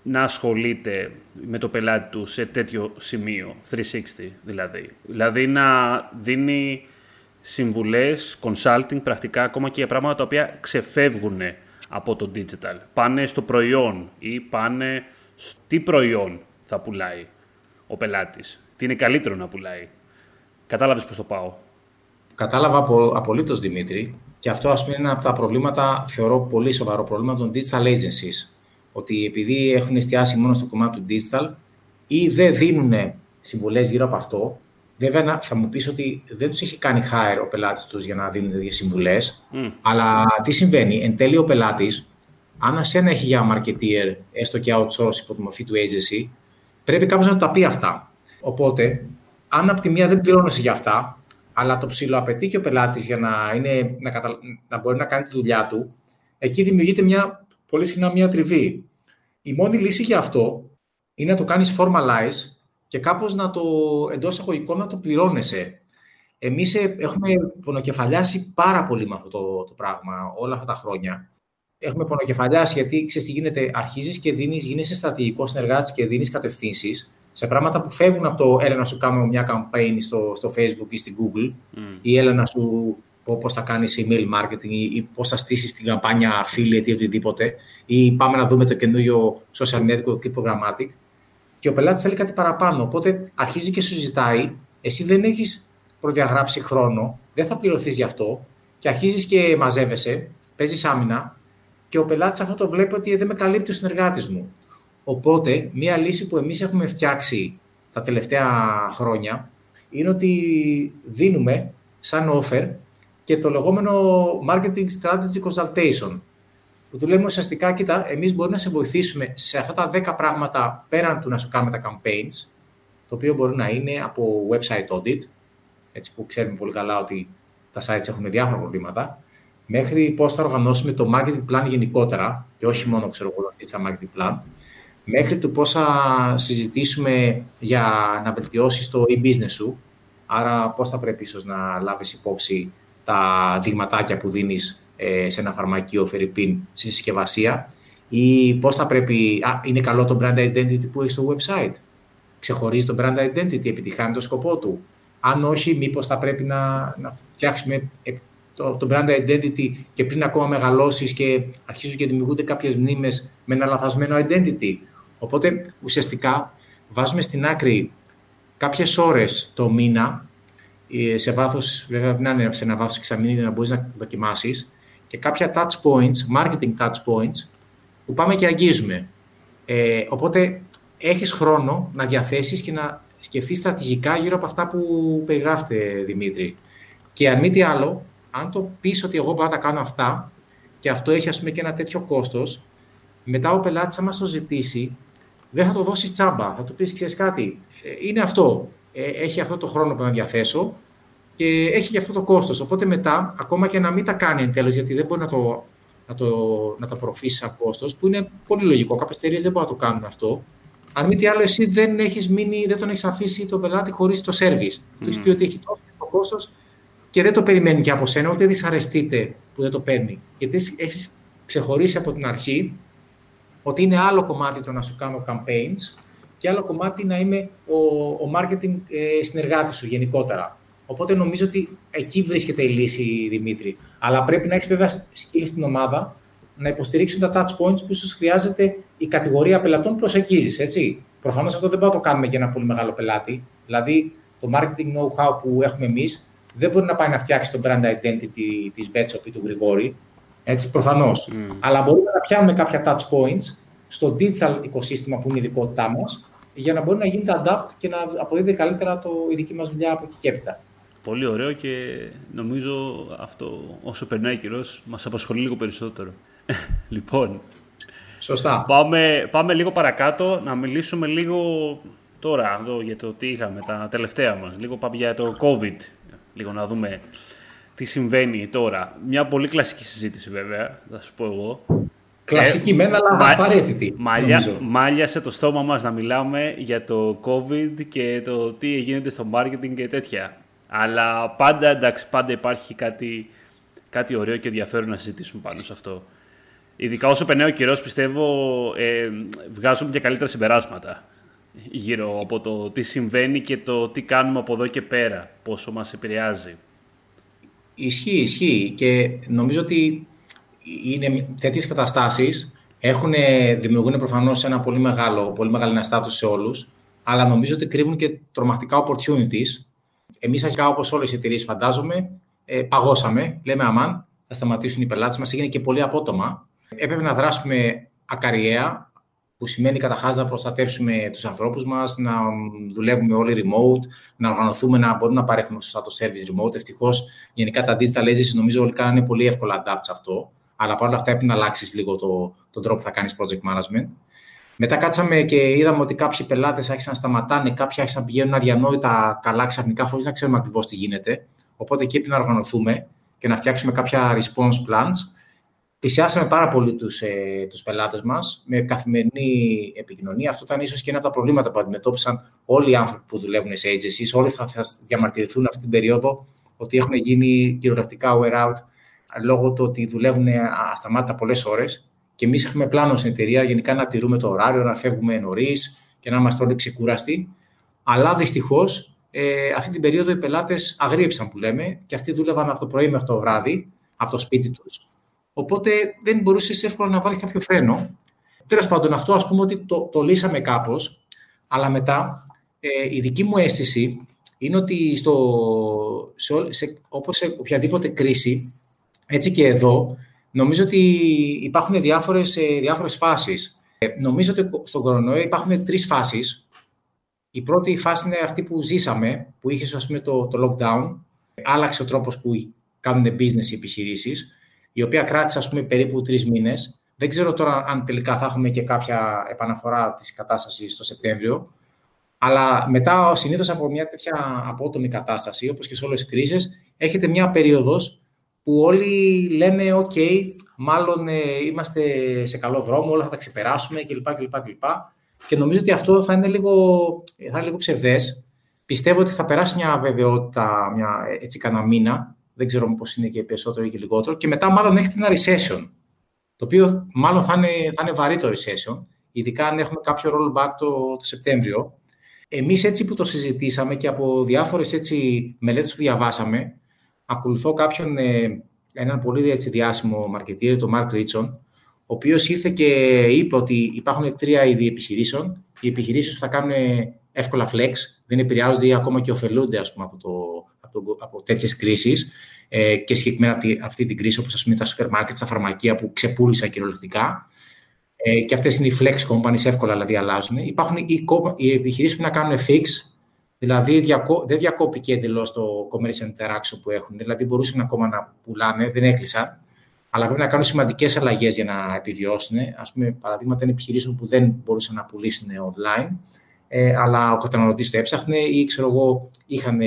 Speaker 1: να ασχολείται με το πελάτη του σε τέτοιο σημείο, 360 δηλαδή. Δηλαδή να δίνει συμβουλές, consulting πρακτικά, ακόμα και για πράγματα τα οποία ξεφεύγουν από το digital. Πάνε στο προϊόν ή πάνε τι προϊόν θα πουλάει ο πελάτης. Τι είναι καλύτερο να πουλάει. Κατάλαβες πώς το πάω.
Speaker 3: Κατάλαβα απο, απολύτως Δημήτρη. Και αυτό ας πούμε, είναι ένα από τα προβλήματα, θεωρώ πολύ σοβαρό πρόβλημα των digital agencies. Ότι επειδή έχουν εστιάσει μόνο στο κομμάτι του digital ή δεν δίνουν συμβουλές γύρω από αυτό, βέβαια θα μου πεις ότι δεν τους έχει κάνει hire ο πελάτης τους για να δίνουν τέτοιες συμβουλές. Αλλά τι συμβαίνει, εν τέλει ο πελάτης, αν ασένα έχει για marketeer, έστω και outsource υπό τη μορφή του agency, πρέπει κάποιο να τα πει αυτά. Οπότε αν από τη μία δεν πληρώνεσαι για αυτά, αλλά το ψηλό απαιτεί και ο πελάτης για να, είναι, να, κατα... να μπορεί να κάνει τη δουλειά του, εκεί δημιουργείται μια πολύ συχνά μια τριβή. Η μόνη λύση για αυτό είναι να το κάνεις formalize και κάπως να το εντός αγωγικών να το πληρώνεσαι. Εμείς ε, έχουμε πονοκεφαλιάσει πάρα πολύ με αυτό το, το πράγμα όλα αυτά τα χρόνια. Έχουμε πονοκεφαλιάσει γιατί ξέρεις τι γίνεται, αρχίζεις και δίνεις, γίνεσαι στρατηγικός συνεργάτης και δίνεις κατευθύνσεις σε πράγματα που φεύγουν από το έλα να σου κάνω μια campaign στο, στο Facebook ή στην Google mm. ή έλα να σου πώς θα κάνεις email marketing ή πώς θα στήσεις την καμπάνια affiliate ή οτιδήποτε ή πάμε να δούμε το καινούριο social network ή programmatic και ο πελάτης θέλει κάτι παραπάνω. Οπότε αρχίζει και σου ζητάει, εσύ δεν έχεις προδιαγράψει χρόνο, δεν θα πληρωθείς γι' αυτό και αρχίζεις και μαζεύεσαι, παίζεις άμυνα και ο πελάτης αυτό το βλέπει ότι δεν με καλύπτει ο συνεργάτης μου. Οπότε, μία λύση που εμείς έχουμε φτιάξει τα τελευταία χρόνια είναι ότι δίνουμε σαν offer και το λεγόμενο Marketing Strategy Consultation. Που του λέμε ουσιαστικά, κοίτα, εμείς μπορούμε να σε βοηθήσουμε σε αυτά τα 10 πράγματα πέραν του να σου κάνουμε τα campaigns, το οποίο μπορεί να είναι από website audit, έτσι που ξέρουμε πολύ καλά ότι τα sites έχουν διάφορα προβλήματα, μέχρι πώς θα οργανώσουμε το marketing plan γενικότερα, και όχι μόνο, ξέρω εγώ, το marketing plan, μέχρι το πώς θα συζητήσουμε για να βελτιώσεις το e-business σου, άρα πώς θα πρέπει ίσως να λάβεις υπόψη τα δειγματάκια που δίνεις ε, σε ένα φαρμακείο Φερρυπίν στη συσκευασία; Ή πώς θα πρέπει, α, είναι καλό το brand identity που έχεις στο website; Ξεχωρίζει το brand identity, επιτυχάνει το σκοπό του; Αν όχι, μήπως θα πρέπει να, να φτιάξουμε το, το brand identity και πριν ακόμα μεγαλώσεις και αρχίζουν και δημιουργούνται κάποιες μνήμες με ένα λαθασμένο identity; Οπότε, ουσιαστικά, βάζουμε στην άκρη κάποιες ώρες το μήνα, ε, σε βάθος, βέβαια να είναι σε ένα βάθος εξαμήνου για να μπορείς να δοκιμάσεις, και κάποια touch points, marketing touch points, που πάμε και αγγίζουμε. Ε, οπότε, έχεις χρόνο να διαθέσεις και να σκεφτείς στρατηγικά γύρω από αυτά που περιγράφετε, Δημήτρη. Και αν μη τι άλλο, αν το πεις ότι εγώ μπορώ να τα κάνω αυτά και αυτό έχει ας πούμε και ένα τέτοιο κόστος, μετά ο πελάτης θα μας το ζητήσει, δεν θα το δώσεις τσάμπα. Θα του πεις, ξέρεις κάτι, ε, είναι αυτό. Ε, έχει αυτό το χρόνο που να διαθέσω και έχει και αυτό το κόστος. Οπότε μετά, ακόμα και να μην τα κάνει εν τέλος, γιατί δεν μπορεί να το, να το, να το απορροφήσει σαν κόστος, που είναι πολύ λογικό. Κάποιες εταιρείες δεν μπορούν να το κάνουν αυτό. Αν μη τι άλλο, εσύ δεν, έχεις μείνει, δεν τον έχεις αφήσει τον πελάτη χωρίς το service. Mm. Του έχεις πει ότι έχει τόσο το κόστος και δεν το περιμένει και από σένα, ούτε δυσαρεστείτε που δεν το παίρνει. Γιατί έχεις ξεχωρίσει από την αρχή ότι είναι άλλο κομμάτι το να σου κάνω campaigns και άλλο κομμάτι να είμαι ο, ο marketing ε, συνεργάτης σου γενικότερα. Οπότε νομίζω ότι εκεί βρίσκεται η λύση, Δημήτρη. Αλλά πρέπει να έχεις βέβαια σκύλη στην ομάδα να υποστηρίξουν τα touch points που ίσως χρειάζεται η κατηγορία πελατών που προσεγγίζεις. Έτσι. Προφανώς αυτό δεν μπορούμε να το κάνουμε για ένα πολύ μεγάλο πελάτη. Δηλαδή, το marketing know-how που έχουμε εμείς δεν μπορεί να πάει να φτιάξει το brand identity της Betshop ή του Γρηγόρη. Έτσι, προφανώς. Mm. Αλλά μπορούμε να πιάνουμε κάποια touch points στο digital οικοσύστημα που είναι η ειδικότητά μας, για να μπορεί να γίνεται adapt και να αποδίδει καλύτερα το, η δική μας δουλειά από εκεί και έπειτα.
Speaker 1: Πολύ ωραίο και νομίζω αυτό όσο περνάει ο καιρός μας απασχολεί λίγο περισσότερο. λοιπόν.
Speaker 3: Σωστά.
Speaker 1: Πάμε, πάμε λίγο παρακάτω να μιλήσουμε λίγο τώρα εδώ για το τι είχαμε τα τελευταία μας. Λίγο πάμε για το COVID λίγο να δούμε τι συμβαίνει τώρα. Μια πολύ κλασική συζήτηση βέβαια, θα σου πω εγώ.
Speaker 3: Κλασική ε, μένα, αλλά μα, απαραίτητη.
Speaker 1: Μάλια, μάλιασε το στόμα μας να μιλάμε για το COVID και το τι γίνεται στο marketing και τέτοια. Αλλά πάντα, εντάξει, πάντα υπάρχει κάτι, κάτι ωραίο και ενδιαφέρον να συζητήσουμε πάνω σε αυτό. Ειδικά όσο περνάει ο καιρός, πιστεύω, ε, βγάζουμε και καλύτερα συμπεράσματα γύρω από το τι συμβαίνει και το τι κάνουμε από εδώ και πέρα, πόσο μας επηρεάζει.
Speaker 3: Ισχύει, ισχύει και νομίζω ότι είναι τέτοιες καταστάσεις έχουν, δημιουργούν προφανώς ένα πολύ μεγάλο, πολύ μεγάλη αναστάτωση σε όλους, αλλά νομίζω ότι κρύβουν και τρομακτικά opportunities. Εμείς αρχικά όπως όλες οι εταιρείες φαντάζομαι, ε, παγώσαμε, λέμε αμάν, θα σταματήσουν οι πελάτες μας, έγινε και πολύ απότομα. Έπρεπε να δράσουμε ακαριέα, που σημαίνει καταρχάς να προστατεύσουμε τους ανθρώπους μας, να δουλεύουμε όλοι remote, να οργανωθούμε να μπορούμε να παρέχουμε σωστά το service remote. Ευτυχώς, γενικά τα digital agencies νομίζω όλοι κάνανε πολύ εύκολα adapt σε αυτό. Αλλά παρόλα αυτά έπρεπε να αλλάξεις λίγο το, τον τρόπο που θα κάνεις project management. Μετά κάτσαμε και είδαμε ότι κάποιοι πελάτες άρχισαν να σταματάνε, κάποιοι άρχισαν να πηγαίνουν αδιανόητα καλά ξαφνικά, χωρίς να ξέρουμε ακριβώς τι γίνεται. Οπότε εκεί έπρεπε να οργανωθούμε και να φτιάξουμε κάποια response plans πλησιάσαμε πάρα πολύ τους, ε, τους πελάτες μας με καθημερινή επικοινωνία. Αυτό ήταν ίσως και ένα από τα προβλήματα που αντιμετώπισαν όλοι οι άνθρωποι που δουλεύουν σε agencies. Όλοι θα, θα διαμαρτυρηθούν αυτή την περίοδο ότι έχουν γίνει κυριολεκτικά wear out λόγω του ότι δουλεύουν ασταμάτητα πολλές ώρες και εμείς έχουμε πλάνο στην εταιρεία γενικά να τηρούμε το ωράριο, να φεύγουμε νωρίς και να είμαστε όλοι ξεκούραστοι. Αλλά δυστυχώς ε, αυτή την περίοδο οι πελάτες αγρίεψαν που λέμε και αυτοί δούλευαν από το πρωί μέχρι το βράδυ, από το σπίτι τους. Οπότε δεν μπορούσες εύκολα να βάλεις κάποιο φρένο. Τέλος πάντων, αυτό ας πούμε ότι το, το λύσαμε κάπως, αλλά μετά ε, η δική μου αίσθηση είναι ότι στο, σε, σε, όπως σε οποιαδήποτε κρίση, έτσι και εδώ, νομίζω ότι υπάρχουν διάφορες, ε, διάφορες φάσεις. Ε, νομίζω ότι στον κορονοϊό υπάρχουν τρεις φάσεις. Η πρώτη φάση είναι αυτή που ζήσαμε, που είχες ας πούμε, το, το lockdown. Άλλαξε ο τρόπος που κάνουν business οι επιχειρήσεις, η οποία κράτησε ας πούμε, περίπου τρεις μήνες. Δεν ξέρω τώρα αν τελικά θα έχουμε και κάποια επαναφορά της κατάστασης το Σεπτέμβριο. Αλλά μετά, συνήθως από μια τέτοια απότομη κατάσταση, όπως και σε όλες τις κρίσεις, έχετε μια περίοδος που όλοι λένε: OK, μάλλον ε, είμαστε σε καλό δρόμο, όλα θα τα ξεπεράσουμε κλπ. κλπ, κλπ. Και νομίζω ότι αυτό θα είναι λίγο, θα είναι λίγο ψευδές. Πιστεύω ότι θα περάσει μια βεβαιότητα, μια, έτσι κανένα μήνα, δεν ξέρω πώ είναι και περισσότερο ή και λιγότερο, και μετά μάλλον έχετε ένα recession, το οποίο μάλλον θα είναι, θα είναι βαρύ το recession, ειδικά αν έχουμε κάποιο rollback το, το Σεπτέμβριο, εμείς έτσι που το συζητήσαμε και από διάφορες έτσι μελέτες που διαβάσαμε, ακολουθώ κάποιον, ε, έναν πολύ έτσι διάσημο μαρκετήριο, τον Mark Ritson, ο οποίος ήρθε και είπε ότι υπάρχουν τρία είδη επιχειρήσεων. Οι επιχειρήσεις που θα κάνουν εύκολα flex, δεν επηρεάζονται ή ακόμα και ωφελούνται ας πούμε, από, το, από, το, από τέτοιες κρίσεις ε, και συγκεκριμένα αυτή την κρίση, όπως ας πούμε τα σούπερ μάρκετ, τα φαρμακεία που ξεπούλησαν κυριολεκτικά ε, και αυτές είναι οι flex companies, εύκολα δηλαδή αλλάζουν. Υπάρχουν οι, οι επιχειρήσεις που να κάνουν fix, δηλαδή διακό, δεν διακόπηκε εντελώς το commercial interaction που έχουν, δηλαδή μπορούσαν ακόμα να πουλάνε, δεν έκλεισαν, αλλά πρέπει να κάνουν σημαντικές αλλαγές για να επιβιώσουν. Α πούμε, παραδείγματα είναι επιχειρήσεων που δεν μπορούσαν να πουλήσουν online, ε, αλλά ο καταναλωτής το έψαχνε ή ξέρω εγώ, είχαν,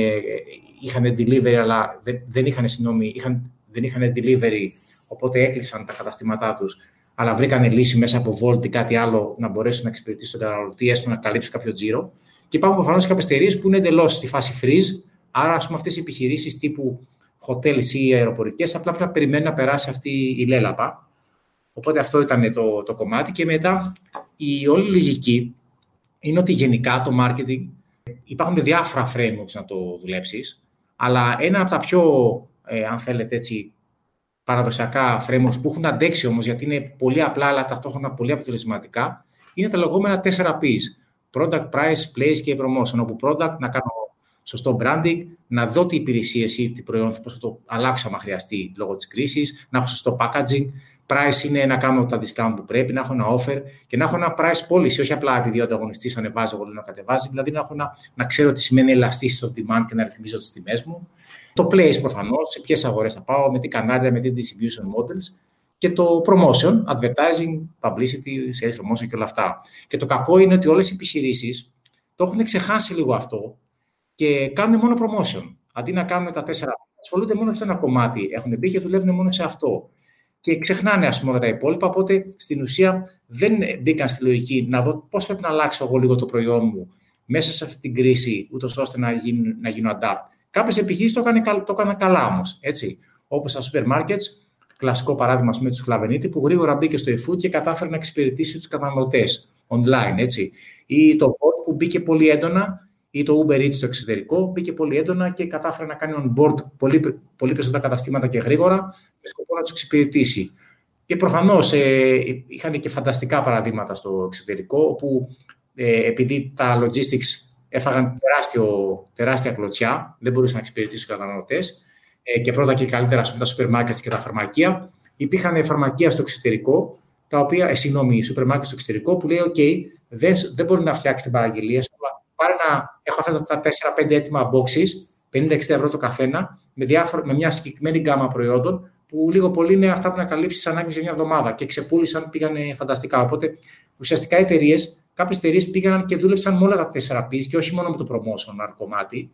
Speaker 3: είχαν delivery, αλλά δεν, δεν, είχαν, συγνώμη, είχαν, δεν είχαν delivery, οπότε έκλεισαν τα καταστήματά τους αλλά βρήκανε λύση μέσα από Volt ή κάτι άλλο να μπορέσουν να εξυπηρετήσουν τον καταναλωτή, έστω να καλύψει κάποιο τζίρο. Και υπάρχουν προφανώς κάποιε εταιρείε που είναι εντελώς στη φάση freeze. Άρα, ας πούμε, αυτές οι επιχειρήσεις τύπου hotels ή αεροπορικές απλά πρέπει να περιμένουν να περάσει αυτή η λέλαπα. Οπότε αυτό ήταν το, το κομμάτι. Και μετά η όλη λογική είναι ότι γενικά το marketing υπάρχουν διάφορα frameworks να το δουλέψεις, αλλά ένα από τα πιο, ε, αν θέλετε έτσι, παραδοσιακά frameworks που έχουν αντέξει όμως γιατί είναι πολύ απλά αλλά ταυτόχρονα πολύ αποτελεσματικά είναι τα λεγόμενα 4Ps. Product, Price, Place και Promotion. Όπου product να κάνω σωστό branding, να δω τι υπηρεσίες ή τι προϊόν θα το αλλάξω άμα χρειαστεί λόγω της κρίσης, να έχω σωστό packaging. Price είναι να κάνω τα discount που πρέπει, να έχω ένα offer και να έχω ένα price policy, όχι απλά επειδή ο ανταγωνιστής ανεβάζει, εγώ να κατεβάζει. Δηλαδή να, έχω να, να ξέρω τι σημαίνει elasticity of demand και να ρυθμίζω τις τιμές μου. Το place προφανώς, σε ποιες αγορές θα πάω, με τι κανάλια, με τι distribution models και το promotion, advertising, publicity, sales promotion και όλα αυτά. Και το κακό είναι ότι όλες οι επιχειρήσεις το έχουν ξεχάσει λίγο αυτό και κάνουν μόνο promotion. Αντί να κάνουν τα τέσσερα, ασχολούνται μόνο σε ένα κομμάτι. Έχουν μπει και δουλεύουν μόνο σε αυτό. Και ξεχνάνε, ας πούμε, όλα τα υπόλοιπα. Οπότε στην ουσία δεν μπήκαν στη λογική να δω πώς πρέπει να αλλάξω εγώ λίγο το προϊόν μου μέσα σε αυτή την κρίση, ούτως ώστε να γίνω, να γίνω adapt. Κάποιες επιχειρήσεις το, το έκαναν καλά όμως. Όπως τα σούπερ μάρκετς, κλασικό παράδειγμα με του Κλαβενίτη, που γρήγορα μπήκε στο eFood και κατάφερε να εξυπηρετήσει τους καταναλωτές online. Έτσι. Ή το Bolt που μπήκε πολύ έντονα, ή το Uber Eats στο εξωτερικό, μπήκε πολύ έντονα και κατάφερε να κάνει on board πολύ, πολύ περισσότερα καταστήματα και γρήγορα, με σκοπό να τους εξυπηρετήσει. Και προφανώς ε, είχαν και φανταστικά παραδείγματα στο εξωτερικό, όπου ε, επειδή τα logistics έφαγαν τεράστιο, τεράστια κλωτσιά, δεν μπορούσαν να εξυπηρετήσουν του καταναλωτές. Ε, και πρώτα και καλύτερα με τα σούπερ μάρκετ και τα φαρμακεία. Υπήρχαν φαρμακεία στο εξωτερικό, τα οποία, ε, συγγνώμη, σούπερ μάρκετ στο εξωτερικό, που λέει: OK, δεν, δεν μπορεί να φτιάξεις την παραγγελία σου. Πάρε να έχω αυτά τα 4-5 έτοιμα boxes, 50-60 ευρώ το καθένα, με, διάφορα, με μια συγκεκριμένη γκάμα προϊόντων, που λίγο πολύ είναι αυτά που να καλύψεις τι ανάγκες για μια εβδομάδα και ξεπούλησαν, πήγαν φανταστικά. Οπότε ουσιαστικά οι εταιρείες Κάποιες εταιρείες πήγαν και δούλεψαν με όλα τα 4P και όχι μόνο με το promotion κομμάτι.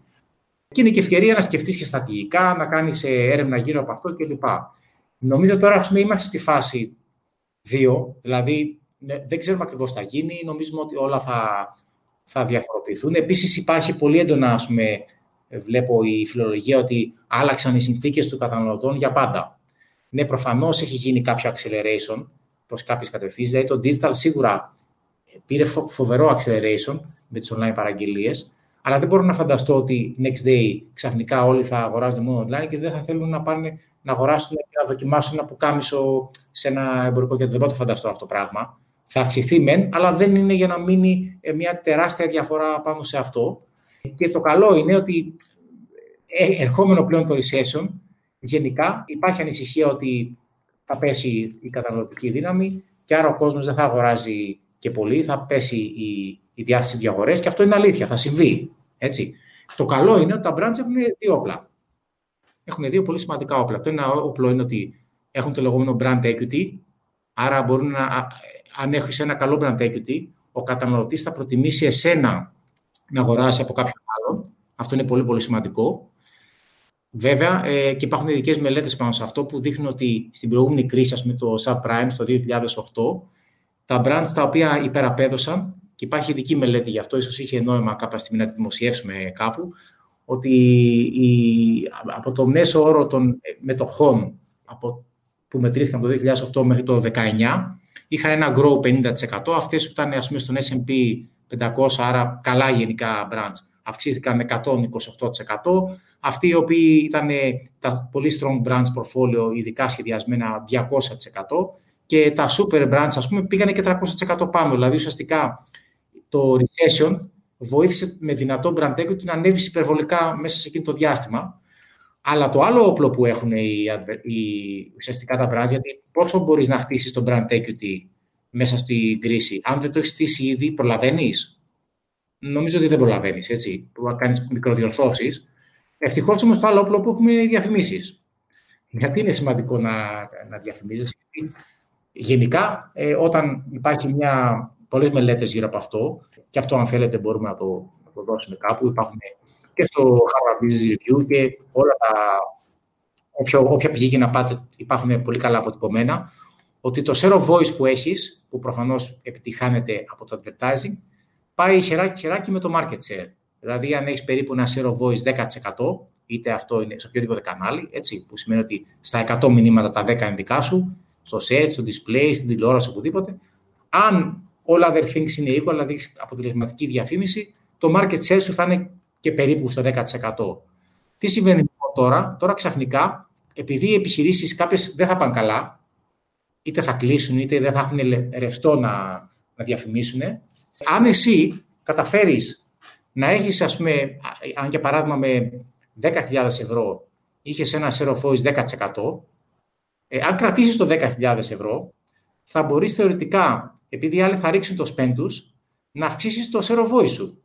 Speaker 3: Και είναι και ευκαιρία να σκεφτείς και στρατηγικά, να κάνεις ε, έρευνα γύρω από αυτό κλπ. Νομίζω τώρα πούμε, είμαστε στη φάση 2, δηλαδή ναι, δεν ξέρουμε ακριβώς τι θα γίνει. Νομίζουμε ότι όλα θα, θα διαφοροποιηθούν. Επίσης, υπάρχει πολύ έντονα, ας πούμε, βλέπω η φιλολογία ότι άλλαξαν οι συνθήκες του καταναλωτών για πάντα. Ναι, προφανώς έχει γίνει κάποιο acceleration προς κάποιες κατευθύνσεις. Δηλαδή, το digital σίγουρα πήρε φοβερό acceleration με τις online παραγγελίες, Αλλά δεν μπορώ να φανταστώ ότι next day ξαφνικά όλοι θα αγοράζουν μόνο online και δεν θα θέλουν να πάνε να αγοράσουν και να δοκιμάσουν ένα πουκάμισο σε ένα εμπορικό κέντρο. Δεν μπορώ να το φανταστώ αυτό το πράγμα. Θα αυξηθεί μεν, αλλά δεν είναι για να μείνει ε, μια τεράστια διαφορά πάνω σε αυτό. Και το καλό είναι ότι ε, ερχόμενο πλέον το recession, γενικά υπάρχει ανησυχία ότι θα πέσει η καταναλωτική δύναμη και άρα ο κόσμος δεν θα αγοράζει και πολύ, θα πέσει η, η διάθεση διαγορές και αυτό είναι αλήθεια, θα συμβεί. Έτσι. Το καλό είναι ότι τα brands έχουν δύο όπλα. Έχουν δύο πολύ σημαντικά όπλα. Το ένα όπλο είναι ότι έχουν το λεγόμενο brand equity, άρα μπορούν να, αν έχεις ένα καλό brand equity, ο καταναλωτής θα προτιμήσει εσένα να αγοράσει από κάποιον άλλον. Αυτό είναι πολύ πολύ σημαντικό. Βέβαια, ε, και υπάρχουν ειδικές μελέτες πάνω σε αυτό που δείχνουν ότι στην προηγούμενη κρίση, ας πούμε, το subprime το 2008, τα brands τα οποία υπεραπέδωσαν, και υπάρχει ειδική μελέτη γι' αυτό, ίσως είχε νόημα κάποια στιγμή να τη δημοσιεύσουμε κάπου, ότι η, από το μέσο όρο των μετοχών από, που μετρήθηκαν το 2008 μέχρι το 2019, είχαν ένα grow 50%. Αυτές που ήταν ας πούμε, στον S&P 500, άρα καλά γενικά brands, αυξήθηκαν 128%. Αυτοί οι οποίοι ήταν τα πολύ strong brands portfolio, ειδικά σχεδιασμένα 200%. Και τα super brands, ας πούμε, πήγανε και 300% πάνω. Δηλαδή, ουσιαστικά, το recession βοήθησε με δυνατό brand equity να ανέβει υπερβολικά μέσα σε εκείνο το διάστημα. Αλλά το άλλο όπλο που έχουν οι, οι, ουσιαστικά τα brand, γιατί πόσο μπορείς να χτίσεις το brand equity μέσα στην κρίση, αν δεν το έχεις χτίσει ήδη, προλαβαίνεις. Νομίζω ότι δεν προλαβαίνεις, έτσι. Μπορεί να κάνεις μικροδιορθώσεις. Ευτυχώς όμως το άλλο όπλο που έχουμε είναι οι διαφημίσεις. Γιατί είναι σημαντικό να, να διαφημίζεσαι. Γενικά, ε, όταν υπάρχει μια, πολλές μελέτες γύρω από αυτό, και αυτό αν θέλετε μπορούμε να το, να το δώσουμε κάπου, υπάρχουν και στο Harvard Business Review και όλα τα, όποια, όποια πηγή και να πάτε υπάρχουν πολύ καλά αποτυπωμένα, ότι το share of voice που έχεις, που προφανώς επιτυχάνεται από το advertising, πάει χεράκι-χεράκι με το market share. Δηλαδή, αν έχεις περίπου ένα share of voice 10%, είτε αυτό είναι σε οποιοδήποτε κανάλι, έτσι, που σημαίνει ότι στα 100 μηνύματα τα 10 είναι δικά σου, στο search, στο display, στην τηλεόραση, οπουδήποτε. Αν όλα other things είναι equal, δηλαδή αποτελεσματική διαφήμιση, το market share σου θα είναι και περίπου στο 10%. Τι συμβαίνει λοιπόν τώρα, τώρα ξαφνικά, επειδή οι επιχειρήσεις κάποιες δεν θα πάνε καλά, είτε θα κλείσουν, είτε δεν θα έχουν ρευστό να, να διαφημίσουν, αν εσύ καταφέρεις να έχεις, ας πούμε, αν για παράδειγμα με 10.000 ευρώ είχες ένα share of voice 10%, ε, αν κρατήσεις το 10.000 ευρώ, θα μπορείς θεωρητικά, επειδή οι άλλοι θα ρίξουν το spend τους, να αυξήσεις το share of voice σου.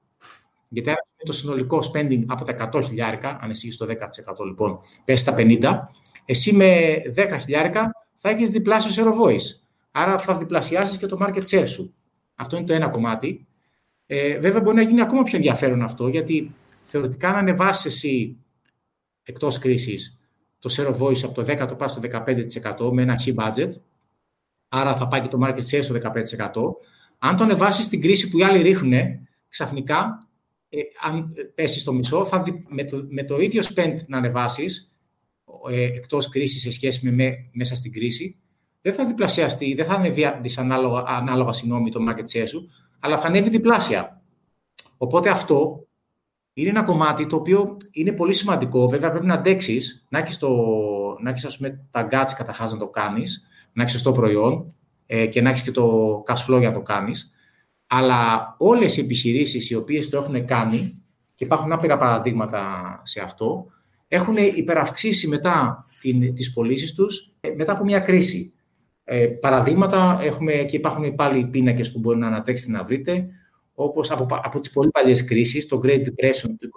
Speaker 3: Γιατί αν το συνολικό spending από τα 100 χιλιάρικα, αν εσύ το 10% λοιπόν, πέσει στα 50, εσύ με 10 χιλιάρικα θα έχεις διπλάσιο share of voice. Άρα θα διπλασιάσεις και το market share σου. Αυτό είναι το ένα κομμάτι. Ε, βέβαια μπορεί να γίνει ακόμα πιο ενδιαφέρον αυτό, γιατί θεωρητικά αν ανεβάσεις εσύ εκτός κρίσης το share of voice από το 10 το πάει στο 15% με ένα key budget, άρα θα πάει και το market share στο 15%. Αν το ανεβάσεις στην κρίση που οι άλλοι ρίχνουν, ξαφνικά, ε, αν πέσει στο μισό, θα με, το, με το ίδιο spend να ανεβάσεις ε, εκτός κρίσης σε σχέση με, μέσα στην κρίση, δεν θα διπλασιαστεί, δεν θα ανέβει δυσανάλογα ανάλογα, συγγνώμη, το market share σου, αλλά θα ανέβει διπλάσια. Οπότε αυτό είναι ένα κομμάτι το οποίο είναι πολύ σημαντικό. Βέβαια, πρέπει να αντέξεις, να έχεις να έχεις, ας πούμε, τα guts καταρχάς να το κάνεις, να έχεις σωστό προϊόν ε, και να έχεις και το cash flow για να το κάνεις. Αλλά όλες οι επιχειρήσεις οι οποίες το έχουν κάνει, και υπάρχουν άπειρα παραδείγματα σε αυτό, έχουν υπεραυξήσει μετά την, τις πωλήσεις τους ε, μετά από μια κρίση. Ε, παραδείγματα έχουμε και υπάρχουν πάλι πίνακες που μπορεί να ανατρέξετε να βρείτε όπως από, από τις πολύ παλιές κρίσεις, το Great Depression του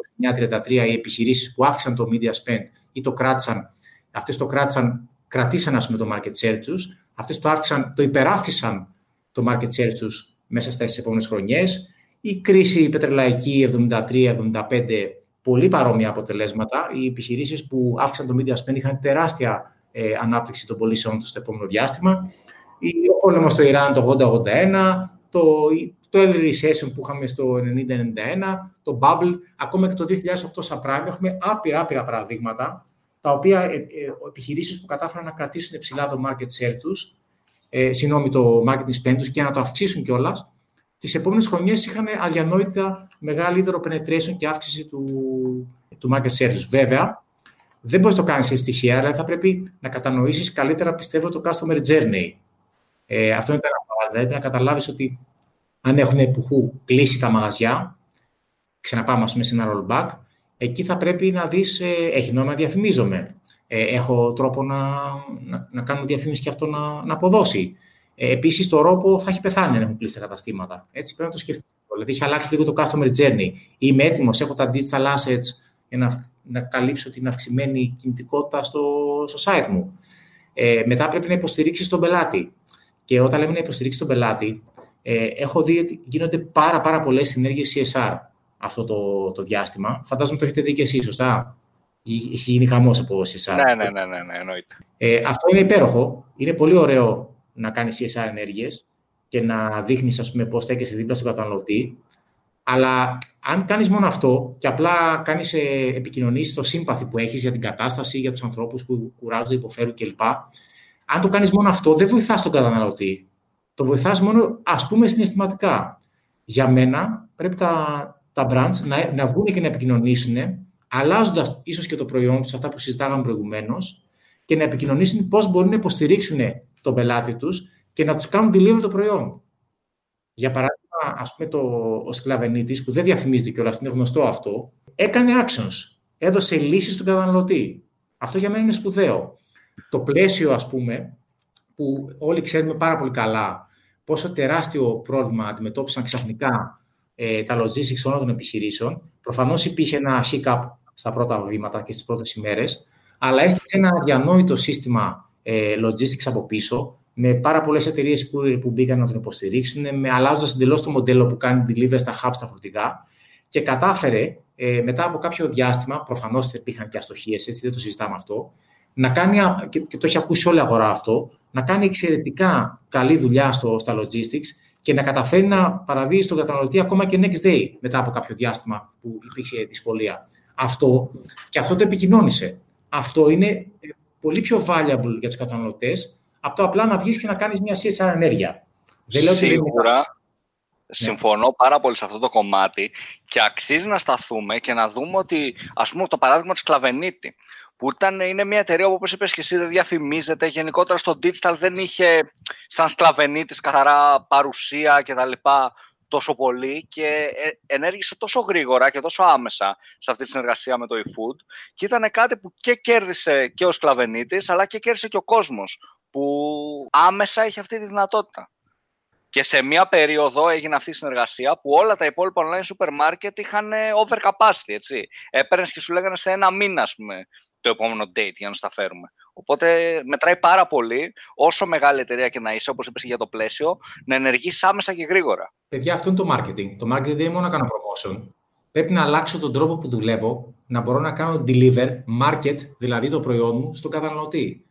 Speaker 3: 29-33, οι επιχειρήσεις που άφησαν το media spend ή το κράτησαν, αυτές το κράτησαν, κρατήσαν ας πούμε το market share τους, αυτές το, αύξαν, το υπεράφησαν το market share τους μέσα στις επόμενες χρονιές. Η κρίση πετρελαϊκή 73-75, πολύ παρόμοια αποτελέσματα. Οι επιχειρήσεις που αύξησαν το media spend είχαν τεράστια ε, ανάπτυξη των πωλήσεων τους στο επόμενο διάστημα. Ο πόλεμος στο Ιράν το 80-81, το, το early recession που είχαμε στο 90-91, το bubble, ακόμα και το 2008 subprime, έχουμε άπειρα, άπειρα παραδείγματα, τα οποία ε, ε, επιχειρήσεις που κατάφεραν να κρατήσουν ψηλά το market share τους, ε, συγγνώμη, το marketing spend τους και να το αυξήσουν κιόλας, τις επόμενες χρονιές είχαν αδιανόητα μεγαλύτερο penetration και αύξηση του, του market share Βέβαια, δεν μπορείς να το κάνεις σε στοιχεία, αλλά θα πρέπει να κατανοήσεις καλύτερα, πιστεύω, το customer journey. Ε, αυτό είναι το ένα πράγμα. Δηλαδή, να καταλάβεις ότι αν έχουν εποχού κλείσει τα μαγαζιά, ξαναπάμε ας πούμε, σε ένα rollback, εκεί θα πρέπει να δεις, ε, έχει νόημα να διαφημίζομαι. Ε, έχω τρόπο να, να, να κάνω διαφήμιση και αυτό να, να αποδώσει. Ε, Επίσης, το ρόπο θα έχει πεθάνει αν έχουν κλείσει τα καταστήματα. Έτσι πρέπει να το σκεφτεί. Δηλαδή, έχει αλλάξει λίγο το customer journey. Είμαι έτοιμος, έχω τα digital assets για να, να καλύψω την αυξημένη κινητικότητα στο, στο site μου. Ε, μετά πρέπει να υποστηρίξεις τον πελάτη. Και όταν λέμε να υποστηρίξεις τον πελάτη, ε, έχω δει ότι γίνονται πάρα, πάρα πολλές συνέργειες CSR αυτό το, το διάστημα. Φαντάζομαι το έχετε δει και εσείς, σωστά; Έχει γίνει χαμός από CSR.
Speaker 2: Ναι, ναι, ναι, ναι, ναι εννοείται.
Speaker 3: Ε, αυτό είναι υπέροχο. Είναι πολύ ωραίο να κάνεις CSR ενέργειες και να δείχνεις, ας πούμε, πώς στέκεσαι δίπλα στον καταναλωτή. Αλλά αν κάνεις μόνο αυτό και απλά κάνεις ε, επικοινωνήσεις το σύμπαθη που έχεις για την κατάσταση, για τους ανθρώπους που κουράζονται, υποφέρουν κλπ. Αν το κάνεις μόνο αυτό, δεν βοηθάς τον καταναλωτή. Το βοηθάς μόνο, ας πούμε, συναισθηματικά. Για μένα, πρέπει τα, τα brands να, να βγουν και να επικοινωνήσουν, αλλάζοντας ίσως και το προϊόν τους, αυτά που συζητάγαμε προηγουμένως, και να επικοινωνήσουν πώς μπορούν να υποστηρίξουν τον πελάτη τους και να τους κάνουν deliver το προϊόν. Για παράδειγμα, ας πούμε, το, ο Σκλαβενίτης, που δεν διαφημίζεται κιόλας, είναι γνωστό αυτό, έκανε actions, έδωσε λύσεις στον καταναλωτή. Αυτό για μένα είναι σπουδαίο. Το πλαίσιο, ας πούμε, που όλοι ξέρουμε πάρα πολύ καλά πόσο τεράστιο πρόβλημα αντιμετώπισαν ξαφνικά ε, τα logistics όλων των επιχειρήσεων. Προφανώς υπήρχε ένα hiccup στα πρώτα βήματα και στις πρώτες ημέρες, αλλά έστειλε ένα διανόητο σύστημα ε, logistics από πίσω, με πάρα πολλές εταιρείες που, που μπήκαν να τον υποστηρίξουν, με αλλάζοντας εντελώς το μοντέλο που κάνει delivery στα hubs στα φορτηγά και κατάφερε ε, μετά από κάποιο διάστημα, προφανώς υπήρχαν και αστοχίες, έτσι δεν το συζητάμε αυτό, να κάνει, και, και το έχει ακούσει όλη η αγορά αυτό, να κάνει εξαιρετικά καλή δουλειά στο, στα logistics και να καταφέρει να παραδείγει στον καταναλωτή ακόμα και next day μετά από κάποιο διάστημα που υπήρξε δυσκολία. Αυτό και αυτό το επικοινώνησε. Αυτό είναι ε, πολύ πιο valuable για τους καταναλωτές από το απλά να βγεις και να κάνεις μια CSR ενέργεια.
Speaker 2: Δεν λέω Σίγουρα. Ότι Συμφωνώ πάρα πολύ σε αυτό το κομμάτι και αξίζει να σταθούμε και να δούμε ότι, ας πούμε, το παράδειγμα της Κλαβενίτη, που ήταν, είναι μια εταιρεία που, όπως είπες και εσύ, δεν διαφημίζεται, γενικότερα στο digital δεν είχε σαν Σκλαβενίτης καθαρά παρουσία κτλ τόσο πολύ και ε, ενέργησε τόσο γρήγορα και τόσο άμεσα σε αυτή τη συνεργασία με το eFood και ήταν κάτι που και κέρδισε και ο Σκλαβενίτης αλλά και κέρδισε και ο κόσμος που άμεσα είχε αυτή τη δυνατότητα. Και σε μια περίοδο έγινε αυτή η συνεργασία που όλα τα υπόλοιπα online super market είχαν over capacity, έτσι. Έπαιρνες και σου λέγανε σε ένα μήνα, ας πούμε, το επόμενο date για να στα φέρουμε. Οπότε μετράει πάρα πολύ, όσο μεγάλη εταιρεία και να είσαι, όπως είπες για το πλαίσιο, να ενεργείς άμεσα και γρήγορα.
Speaker 3: Παιδιά, αυτό είναι το marketing. Το marketing δεν είναι μόνο να κάνω promotion. Πρέπει να αλλάξω τον τρόπο που δουλεύω, να μπορώ να κάνω deliver, market, δηλαδή το προϊόν μου, στον καταναλωτή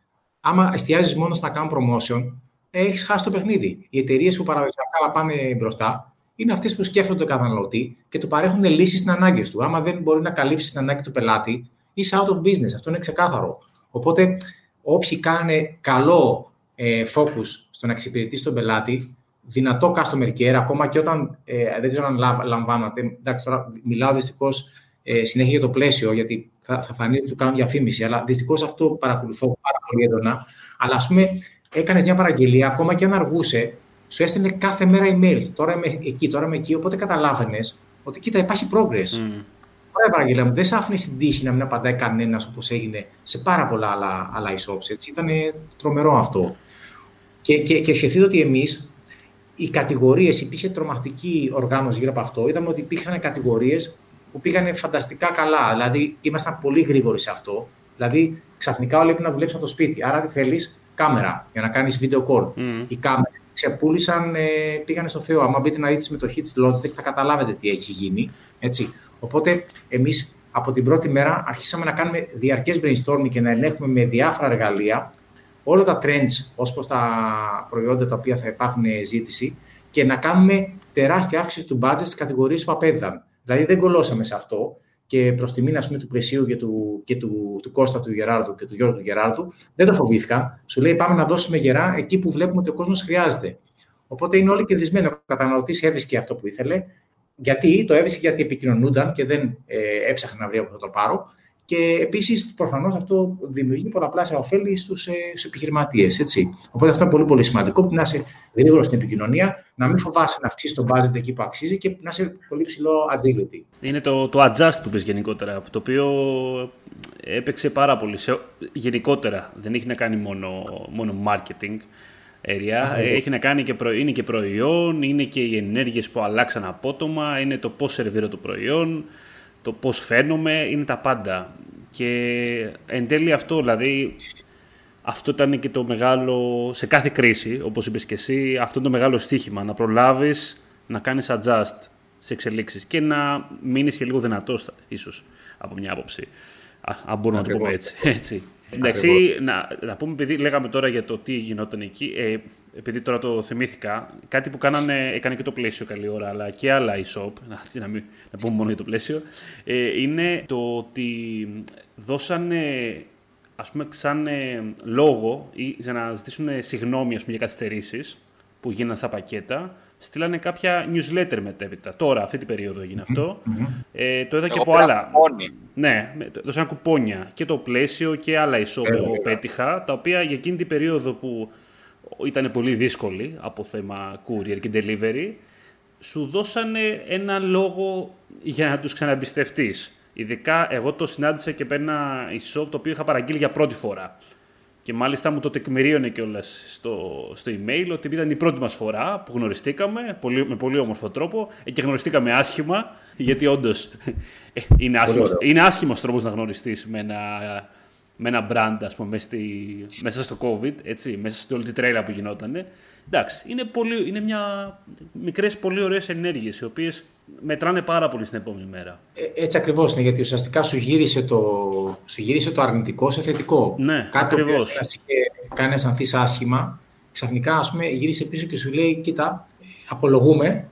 Speaker 3: άμα εστιάζεις μόνο στο να κάνω promotion, έχεις χάσει το παιχνίδι. Οι εταιρείες που παραδοσιακά πάνε μπροστά είναι αυτές που σκέφτονται τον καταναλωτή και του παρέχουν λύσεις στις ανάγκες του. Άμα δεν μπορεί να καλύψει την ανάγκη του πελάτη, είσαι out of business. Αυτό είναι ξεκάθαρο. Οπότε, όποιοι κάνουν καλό ε, focus στο να εξυπηρετήσει τον πελάτη, δυνατό customer care, ακόμα και όταν ε, δεν ξέρω αν λαμβάνατε. Εντάξει, τώρα μιλάω δυστυχώς ε, συνέχεια για το πλαίσιο, γιατί θα, θα φανεί ότι του κάνουν διαφήμιση. Αλλά δυστυχώς αυτό παρακολουθώ πάρα πολύ έντονα. Αλλά ας πούμε, έκανες μια παραγγελία, ακόμα και αν αργούσε, σου έστελνε κάθε μέρα email. Τώρα είμαι εκεί, τώρα είμαι εκεί. Οπότε καταλάβαινες ότι κοίτα, υπάρχει progress. Mm. Ωραία παραγγελία μου. Δεν σε άφηνε στην τύχη να μην απαντάει κανένας όπως έγινε σε πάρα πολλά άλλα, άλλα e-shops. Ήταν τρομερό αυτό. Και, και, και σκεφτείτε ότι εμείς οι κατηγορίες, υπήρχε τρομακτική οργάνωση γύρω από αυτό. Είδαμε ότι υπήρχαν κατηγορίες που πήγανε φανταστικά καλά. Δηλαδή, ήμασταν πολύ γρήγοροι σε αυτό. Δηλαδή, ξαφνικά όλοι έπρεπε να δουλέψουν από το σπίτι. Άρα, τι θέλεις, κάμερα για να κάνεις video call. Mm. Οι κάμερες ξεπούλησαν, ε, πήγανε στο Θεό. Αν μπείτε να δείτε τη συμμετοχή τη Logitech, θα καταλάβετε τι έχει γίνει. Έτσι. Οπότε, εμείς από την πρώτη μέρα αρχίσαμε να κάνουμε διαρκές brainstorming και να ελέγχουμε με διάφορα εργαλεία όλα τα trends ως προς τα προϊόντα τα οποία θα υπάρχουν ζήτηση και να κάνουμε τεράστια αύξηση του budget στις κατηγορίες που απέδιδαν. Δηλαδή δεν κολώσαμε σε αυτό και προς τη μήνα του πλαισίου και, του, και του, του Κώστα του Γεράρδου και του Γιώργου του Γεράρδου, δεν το φοβήθηκα. Σου λέει πάμε να δώσουμε γερά εκεί που βλέπουμε ότι ο κόσμος χρειάζεται. Οπότε είναι όλοι κερδισμένοι. Ο καταναλωτής έβρισκε αυτό που ήθελε. Γιατί το έβρισκε γιατί επικοινωνούνταν και δεν ε, έψαχνε να βρει από το πάρω. Και επίσης, προφανώς αυτό δημιουργεί πολλαπλάσια ωφέλη στους ε, επιχειρηματίες. Οπότε αυτό είναι πολύ, πολύ σημαντικό. Να είσαι γρήγορο στην επικοινωνία, να μην φοβάσαι να αυξήσεις τον budget εκεί που αξίζει και να είσαι πολύ ψηλό agility.
Speaker 1: Είναι το, το adjust που πεις γενικότερα, το οποίο έπαιξε πάρα πολύ. Σε, γενικότερα δεν έχει να κάνει μόνο, μόνο marketing. Area. Έχει να κάνει και προ... είναι και προϊόν, είναι και οι ενέργειες που αλλάξαν απότομα, είναι το πώς σερβίρω το προϊόν, το πώς φαίνομαι, είναι τα πάντα. Και εν τέλει αυτό, δηλαδή, αυτό ήταν και το μεγάλο, σε κάθε κρίση, όπως είπες και εσύ, αυτό είναι το μεγάλο στίχημα, να προλάβεις να κάνεις adjust σε εξελίξεις και να μείνεις και λίγο δυνατός, ίσως, από μια άποψη. Αν μπορούμε να το πούμε έτσι. έτσι. Εντάξει, να, να πούμε, επειδή λέγαμε τώρα για το τι γινόταν εκεί, ε, επειδή τώρα το θυμήθηκα, κάτι που κάνανε, έκανε και το πλαίσιο καλή ώρα, αλλά και άλλα e-shop, να, να, μην, να πούμε μόνο για το πλαίσιο, ε, είναι το ότι δώσανε ας πούμε σαν ε, λόγο ή για να ζητήσουν συγγνώμη ας πούμε, για καθυστερήσεις που γίνανε στα πακέτα, στείλανε κάποια newsletter μετέπειτα. Τώρα, αυτή την περίοδο έγινε αυτό. Ε, το είδα και από άλλα.
Speaker 2: Κουπόνι.
Speaker 1: Ναι, δώσανε κουπόνια. Και το πλαίσιο και άλλα ισόπεδα
Speaker 3: Ε,
Speaker 1: εγώ
Speaker 3: βέβαια.
Speaker 1: πέτυχα, τα οποία για εκείνη την περίοδο που ήταν πολύ δύσκολη από θέμα courier και delivery, σου δώσανε ένα λόγο για να τους ξαναμπιστευτείς. Ειδικά εγώ το συνάντησα και με ένα e-shop το οποίο είχα παραγγείλει για πρώτη φορά. Και μάλιστα μου το τεκμηρίωνε κιόλας στο, στο email ότι ήταν η πρώτη μας φορά που γνωριστήκαμε πολύ, με πολύ όμορφο τρόπο ε, και γνωριστήκαμε άσχημα, γιατί όντως είναι άσχημος,
Speaker 3: ωραίο.
Speaker 1: είναι άσχημος τρόπος να γνωριστείς με ένα, με ένα brand, ας πούμε, μέσα, στη, μέσα στο COVID, έτσι, μέσα στην όλη τη τρέλα που γινότανε. Εντάξει, είναι, πολύ, είναι μια μικρές πολύ ωραίες ενέργειες, οι οποίες μετράνε πάρα πολύ στην επόμενη μέρα.
Speaker 3: Ε, Έτσι ακριβώς είναι, γιατί ουσιαστικά σου γύρισε το, σου γύρισε το αρνητικό σε θετικό.
Speaker 1: Ναι,
Speaker 3: Κάτι το οποίο
Speaker 1: ακριβώς.
Speaker 3: σε είχε κάνεις να αισθανθεί άσχημα, ξαφνικά ας πούμε, γύρισε πίσω και σου λέει: Κοίτα, απολογούμε.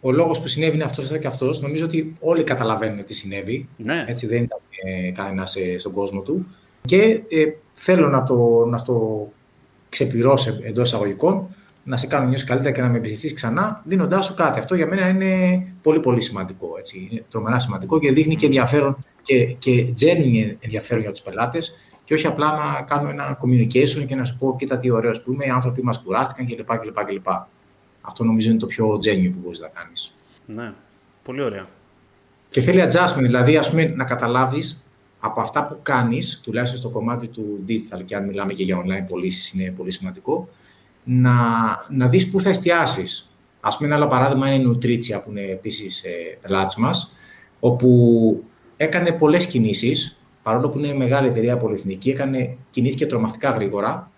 Speaker 3: Ο λόγος που συνέβη είναι αυτός και αυτός. Νομίζω ότι όλοι καταλαβαίνουν τι συνέβη.
Speaker 1: Ναι,
Speaker 3: Έτσι δεν ήταν ε, κανένας στον κόσμο του. Και ε, θέλω να το, να το ξεπληρώσω εντός εισαγωγικών, να σε κάνω νιώσεις καλύτερα και να με επιθυμεί ξανά, δίνοντάς σου κάτι. Αυτό για μένα είναι πολύ πολύ σημαντικό. Έτσι. Είναι τρομερά σημαντικό και δείχνει και ενδιαφέρον και, και genuine ενδιαφέρον για τους πελάτες και όχι απλά να κάνω ένα communication και να σου πω: Κοίτα τι ωραίος που είμαι, οι άνθρωποι μας κουράστηκαν κλπ. κλπ, κλπ. Αυτό νομίζω είναι το πιο genuine που μπορείς να κάνεις.
Speaker 1: ναι, πολύ ωραία.
Speaker 3: Και θέλει adjustment, δηλαδή ας πούμε, να καταλάβεις από αυτά που κάνεις, τουλάχιστον στο κομμάτι του digital, και αν μιλάμε και για online πωλήσεις, είναι πολύ σημαντικό, να, να δεις πού θα εστιάσεις. Α πούμε, ένα άλλο παράδειγμα είναι η Nutritia, που είναι επίσης ε, πελάτης μας, όπου έκανε πολλές κινήσεις, παρόλο που είναι μεγάλη εταιρεία πολυεθνική, έκανε, κινήθηκε τρομακτικά γρήγορα.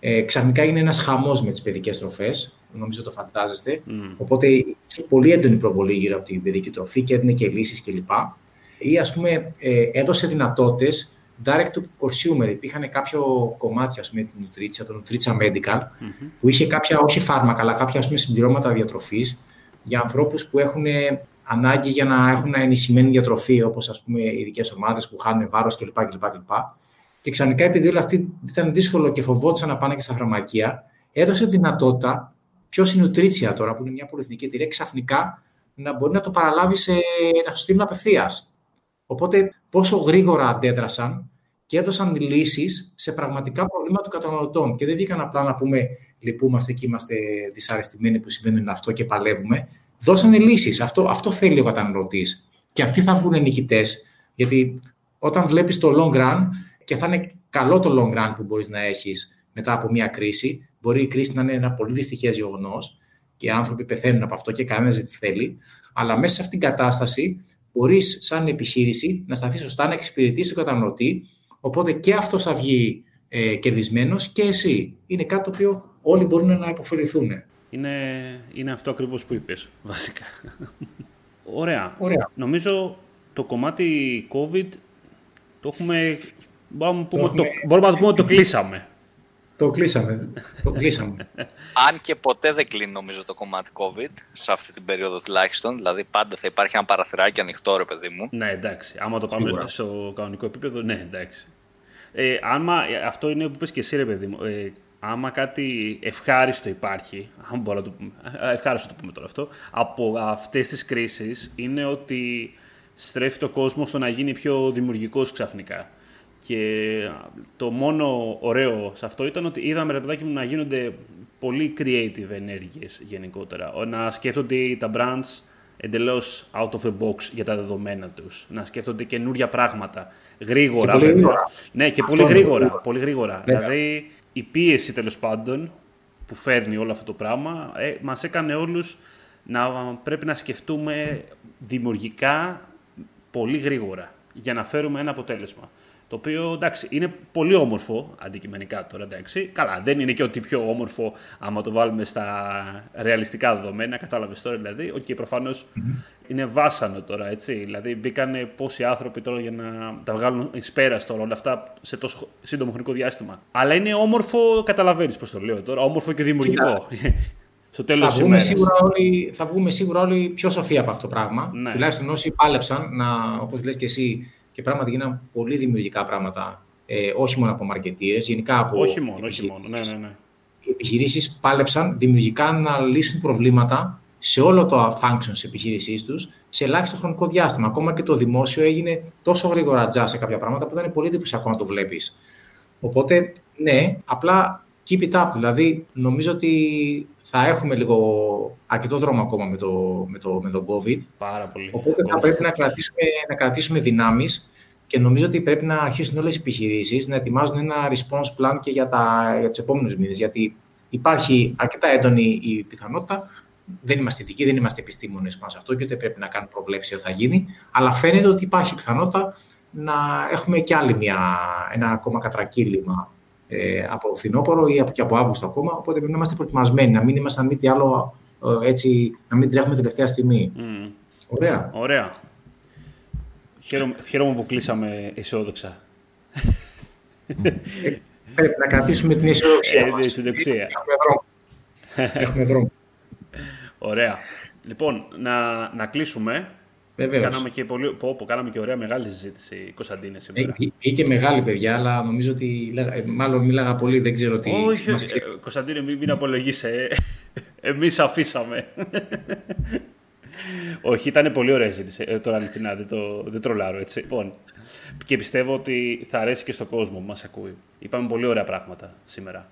Speaker 3: Ε, ξαφνικά είναι ένας χαμός με τις παιδικές τροφές. Νομίζω το φαντάζεστε.
Speaker 1: Μμ.
Speaker 3: Οπότε είχε πολύ έντονη προβολή γύρω από την παιδική τροφή και έδινε και λύσεις κλπ. Ή ας πούμε ε, έδωσε δυνατότητες direct to consumer. Υπήρχαν κάποιο κομμάτι, ας πούμε, του Nutritia, το Nutritia Medical, που είχε κάποια, όχι φάρμακα, αλλά κάποια ας πούμε, συμπληρώματα διατροφής για ανθρώπους που έχουν ε, ανάγκη για να έχουν ενισχυμένη διατροφή, όπως ας πούμε ειδικές ομάδες που χάνουν βάρος κλπ. κλπ, κλπ. Και ξαφνικά, επειδή όλα αυτή ήταν δύσκολο και φοβόντουσαν να πάνε και στα φαρμακεία, έδωσε δυνατότητα ποιος είναι η Nutritia τώρα, που είναι μια πολυεθνική εταιρεία, ξαφνικά να μπορεί να το παραλάβει σε, να σου στείλουν απευθείας. Οπότε, πόσο γρήγορα αντέδρασαν και έδωσαν λύσεις σε πραγματικά προβλήματα των καταναλωτών. Και δεν βγήκαν απλά να πούμε λυπούμαστε και είμαστε δυσαρεστημένοι που συμβαίνει αυτό και παλεύουμε. Δώσανε λύσεις. Αυτό, αυτό θέλει ο καταναλωτής. Και αυτοί θα βγουν νικητές. Γιατί όταν βλέπεις το long run, και θα είναι καλό το long run που μπορείς να έχεις μετά από μια κρίση, μπορεί η κρίση να είναι ένα πολύ δυστυχές γεγονός και οι άνθρωποι πεθαίνουν από αυτό και κανένας δεν τη θέλει. Αλλά μέσα σε αυτήν την κατάσταση μπορείς, σαν επιχείρηση, να σταθείς σωστά, να εξυπηρετήσει τον καταναλωτή. Οπότε και αυτό θα βγει ε, κερδισμένος και εσύ. Είναι κάτι το οποίο όλοι μπορούν να υποφεληθούν.
Speaker 1: Είναι, είναι αυτό ακριβώς που είπες, βασικά. Ωραία.
Speaker 3: Ωραία.
Speaker 1: Νομίζω το κομμάτι COVID το έχουμε... Μπορούμε, να πούμε,
Speaker 3: έχουμε-
Speaker 1: το, μπορούμε να το πούμε ότι το κλείσαμε.
Speaker 3: Το κλείσαμε. το κλείσαμε.
Speaker 2: Αν και ποτέ δεν κλείνει νομίζω το κομμάτι COVID, σε αυτή την περίοδο τουλάχιστον. Δηλαδή πάντα θα υπάρχει ένα παραθυράκι ανοιχτό, ρε παιδί μου.
Speaker 1: Ναι, εντάξει. Άμα το πάμε
Speaker 3: Σίγουρα.
Speaker 1: στο κανονικό επίπεδο, ναι, εντάξει. Ε, άμα, ε, αυτό είναι που πες και εσύ, ρε παιδί μου. Ε, άμα κάτι ευχάριστο υπάρχει, αν μπορώ να το πούμε, ε, ευχάριστο το πούμε τώρα αυτό, από αυτές τις κρίσεις είναι ότι στρέφει το κόσμο στο να γίνει πιο δημιουργικός ξαφνικά. Και το μόνο ωραίο σε αυτό ήταν ότι είδαμε ρε παιδάκι μου να γίνονται πολύ creative ενέργειες γενικότερα. Να σκέφτονται τα brands εντελώς out of the box για τα δεδομένα τους. Να σκέφτονται καινούρια πράγματα. Γρήγορα.
Speaker 3: Και πολύ γρήγορα.
Speaker 1: Ναι, και πολύ γρήγορα. Πολύ γρήγορα. Δηλαδή η πίεση τέλος πάντων που φέρνει όλο αυτό το πράγμα ε, μας έκανε όλους να πρέπει να σκεφτούμε δημιουργικά πολύ γρήγορα για να φέρουμε ένα αποτέλεσμα. Το οποίο εντάξει, είναι πολύ όμορφο αντικειμενικά τώρα. Εντάξει. Καλά, δεν είναι και ότι πιο όμορφο άμα το βάλουμε στα ρεαλιστικά δεδομένα. Κατάλαβες τώρα δηλαδή. OK, okay, προφανώς είναι βάσανο τώρα. Έτσι. Δηλαδή, μπήκαν πόσοι άνθρωποι τώρα για να τα βγάλουν εις πέρας τώρα όλα αυτά σε τόσο σύντομο χρονικό διάστημα. Αλλά είναι όμορφο, καταλαβαίνεις πώς το λέω τώρα. Όμορφο και δημιουργικό.
Speaker 3: Στο τέλος θα, βγούμε σίγουρα όλοι, θα βγούμε σίγουρα όλοι πιο σοφοί από αυτό το πράγμα. Ναι. Τουλάχιστον όσοι πάλεψαν, να, όπως λες και εσύ, και πράγματι γίνανε πολύ δημιουργικά πράγματα, ε, όχι μόνο από μαρκετήρες, γενικά από
Speaker 1: Όχι μόνο, όχι μόνο, ναι, ναι, ναι.
Speaker 3: Οι επιχειρήσεις πάλεψαν δημιουργικά να λύσουν προβλήματα σε όλο το function της επιχείρησής τους σε ελάχιστο χρονικό διάστημα. Ακόμα και το δημόσιο έγινε τόσο γρήγορα τζά σε κάποια πράγματα που ήταν πολύ εντυπωσιακό να το βλέπεις. Οπότε, ναι, απλά keep it up. Δηλαδή, νομίζω ότι θα έχουμε λίγο αρκετό δρόμο ακόμα με το, με το, με το COVID.
Speaker 1: Πάρα πολύ.
Speaker 3: Οπότε θα πρέπει να κρατήσουμε, να κρατήσουμε δυνάμεις και νομίζω ότι πρέπει να αρχίσουν όλες οι επιχειρήσεις να ετοιμάζουν ένα response plan και για, τα, για τους επόμενους μήνες. Γιατί υπάρχει αρκετά έντονη η πιθανότητα δεν είμαστε ειδικοί, δεν είμαστε επιστήμονες πάνω σε αυτό και ούτε πρέπει να κάνουμε προβλέψει ότι θα γίνει, αλλά φαίνεται ότι υπάρχει πιθανότητα να έχουμε και άλλη μια, ένα ακόμα κατρακύλημα ε, από φθινόπωρο ή από, και από Αύγουστο ακόμα. Οπότε πρέπει να είμαστε προετοιμασμένοι, να μην είμαστε αν μη τι άλλο ε, έτσι, να μην τρέχουμε τελευταία στιγμή. Mm. Ωραία.
Speaker 1: Ωραία. Χαίρομαι, χαίρομαι που κλείσαμε αισιόδοξα.
Speaker 3: Ε, πρέπει να κρατήσουμε την αισιοδοξία.
Speaker 1: Ε, αισιοδοξία.
Speaker 3: Έχουμε δρόμο.
Speaker 1: Ωραία. Λοιπόν, να, να κλείσουμε.
Speaker 3: Βεβαίως.
Speaker 1: Κάναμε και, πολύ, πω, πω, κάναμε και ωραία μεγάλη συζήτηση, Κωνσταντίνε, σήμερα.
Speaker 3: Ε, και μεγάλη, παιδιά, αλλά νομίζω ότι ε, μάλλον μίλαγα πολύ, δεν ξέρω τι...
Speaker 1: Όχι, μας... ε, Κωνσταντίνε, μην, μην απολογείσαι. Εμείς αφήσαμε. Όχι, ήταν πολύ ωραία συζήτηση. Ε, τώρα αληθινά, δεν, το, δεν τρολάρω έτσι. Λοιπόν, και πιστεύω ότι θα αρέσει και στον κόσμο που μας ακούει. Είπαμε πολύ ωραία πράγματα σήμερα.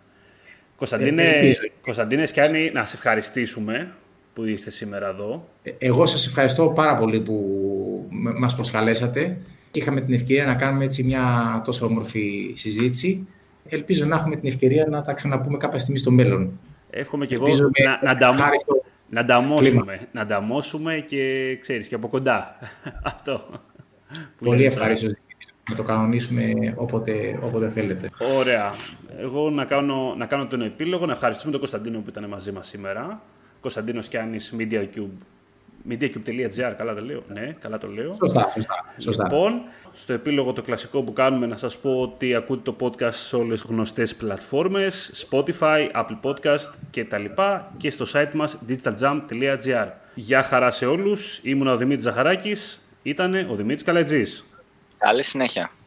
Speaker 1: Κωνσταντίνε, ε, Κωνσταντίνες Σκιάννη, να σε ευχαριστήσουμε που ήρθες σήμερα εδώ.
Speaker 3: Ε, εγώ σας ευχαριστώ πάρα πολύ που μας προσκαλέσατε και είχαμε την ευκαιρία να κάνουμε έτσι μια τόσο όμορφη συζήτηση. Ελπίζω να έχουμε την ευκαιρία να τα ξαναπούμε κάποια στιγμή στο μέλλον.
Speaker 1: Εύχομαι και εγώ να, να, τα, να ανταμώσουμε, να ανταμώσουμε και ξέρεις και από κοντά. Αυτό.
Speaker 3: Πολύ ευχαριστώ να το κανονίσουμε όποτε, όποτε θέλετε.
Speaker 1: Ωραία. Εγώ να κάνω, να κάνω τον επίλογο, να ευχαριστούμε τον Κωνσταντίνο που ήταν μαζί μας σήμερα. Κωνσταντίνος Κιάννης, MediaCube. MediaCube.gr, καλά το λέω. Ναι, καλά το λέω.
Speaker 3: Σωστά, σωστά,
Speaker 1: Λοιπόν, στο επίλογο το κλασικό που κάνουμε να σας πω ότι ακούτε το podcast σε όλες τις γνωστές πλατφόρμες, Spotify, Apple Podcast και τα λοιπά και στο site μας digitaljump.gr. Γεια χαρά σε όλους, ήμουν ο Δημήτρης Ζαχαράκης, ήταν ο Δημήτρης Καλετζής.
Speaker 2: Καλή συνέχεια.